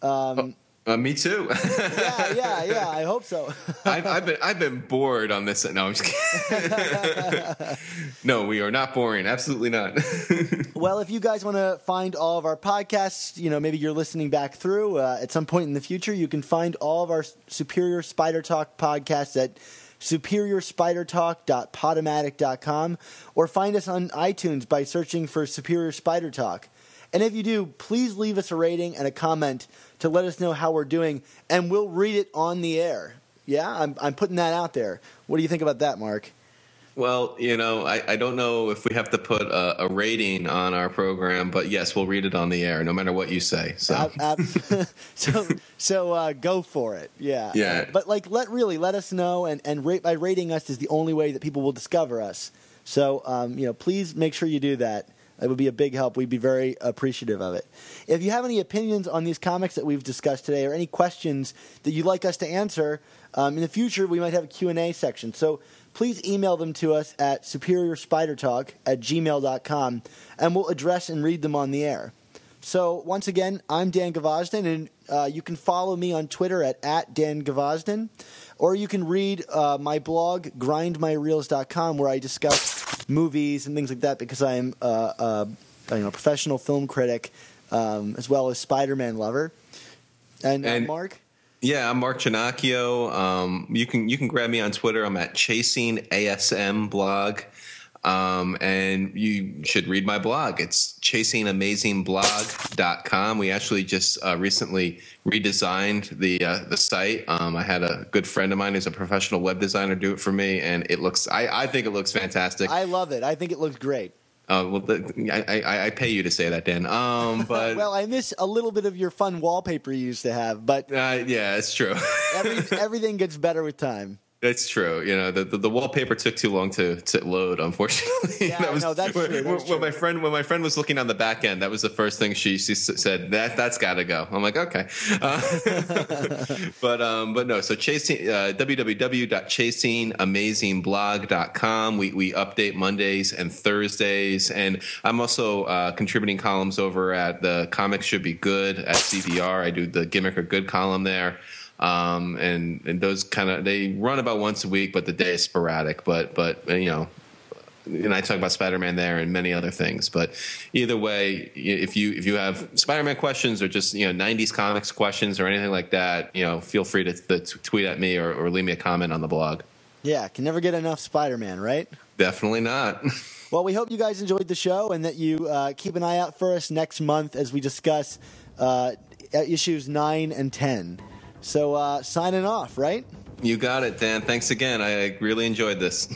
Um, oh. Uh, me too. yeah, yeah, yeah. I hope so. I've, I've, been I've been bored on this. No, I'm just kidding. no, we are not boring. Absolutely not. well, if you guys want to find all of our podcasts, you know, maybe you're listening back through uh, at some point in the future, you can find all of our Superior Spider Talk podcasts at superiorspidertalk.podomatic.com or find us on iTunes by searching for Superior Spider Talk. And if you do, please leave us a rating and a comment to let us know how we're doing, and we'll read it on the air. Yeah, I'm, I'm putting that out there. What do you think about that, Mark? Well, you know, I, I don't know if we have to put a, a, rating on our program, but yes, we'll read it on the air, no matter what you say. So, uh, uh, so, so uh, go for it. Yeah, yeah. But like, let really let us know, and and rate by rating us is the only way that people will discover us. So, um, you know, please make sure you do that. It would be a big help. We'd be very appreciative of it. If you have any opinions on these comics that we've discussed today, or any questions that you'd like us to answer um, in the future, we might have a Q and A section. So please email them to us at superiorspidertalk at gmail.com, and we'll address and read them on the air. So once again, I'm Dan Gvozden, and uh, you can follow me on Twitter at, at Dan Gvozden, or you can read uh, my blog, grindmyreels.com, where I discuss movies and things like that because I'm a, a, a you know, professional film critic um, as well as Spider-Man lover. And, uh, and uh, Mark. Yeah, I'm Mark Ginocchio. Um, you can you can grab me on Twitter. I'm at Chasing ASM blog. Um, and you should read my blog. It's chasingamazingblog.com. We actually just uh, recently redesigned the uh, the site. Um, I had a good friend of mine who's a professional web designer do it for me, and it looks. I, I think it looks fantastic. I love it. I think it looks great. Uh, well, I, I, I, pay you to say that, Dan. Um, but well, I miss a little bit of your fun wallpaper you used to have, but uh, yeah, it's true. every, everything gets better with time. That's true. You know, the, the, the, wallpaper took too long to, to load. Unfortunately, yeah, that was, no, that's when, true. That's when, true. my friend when my friend was looking on the back end, that was the first thing she she said that that's got to go. I'm like, okay, uh, but um, but no. So chasing uh, www.chasingamazingblog.com. We we update Mondays and Thursdays, and I'm also uh, contributing columns over at the Comics Should Be Good at CBR. I do the Gimmick or Good column there. Um, and and those kind of they run about once a week, but the day is sporadic. But but you know, and I talk about Spider-Man there and many other things. But either way, if you if you have Spider-Man questions or just you know '90s comics questions or anything like that, you know, feel free to, to tweet at me or, or leave me a comment on the blog. Yeah, can never get enough Spider-Man, right? Definitely not. well, we hope you guys enjoyed the show and that you uh, keep an eye out for us next month as we discuss uh, issues nine and ten. So uh, signing off, right? You got it, Dan. Thanks again. I really enjoyed this.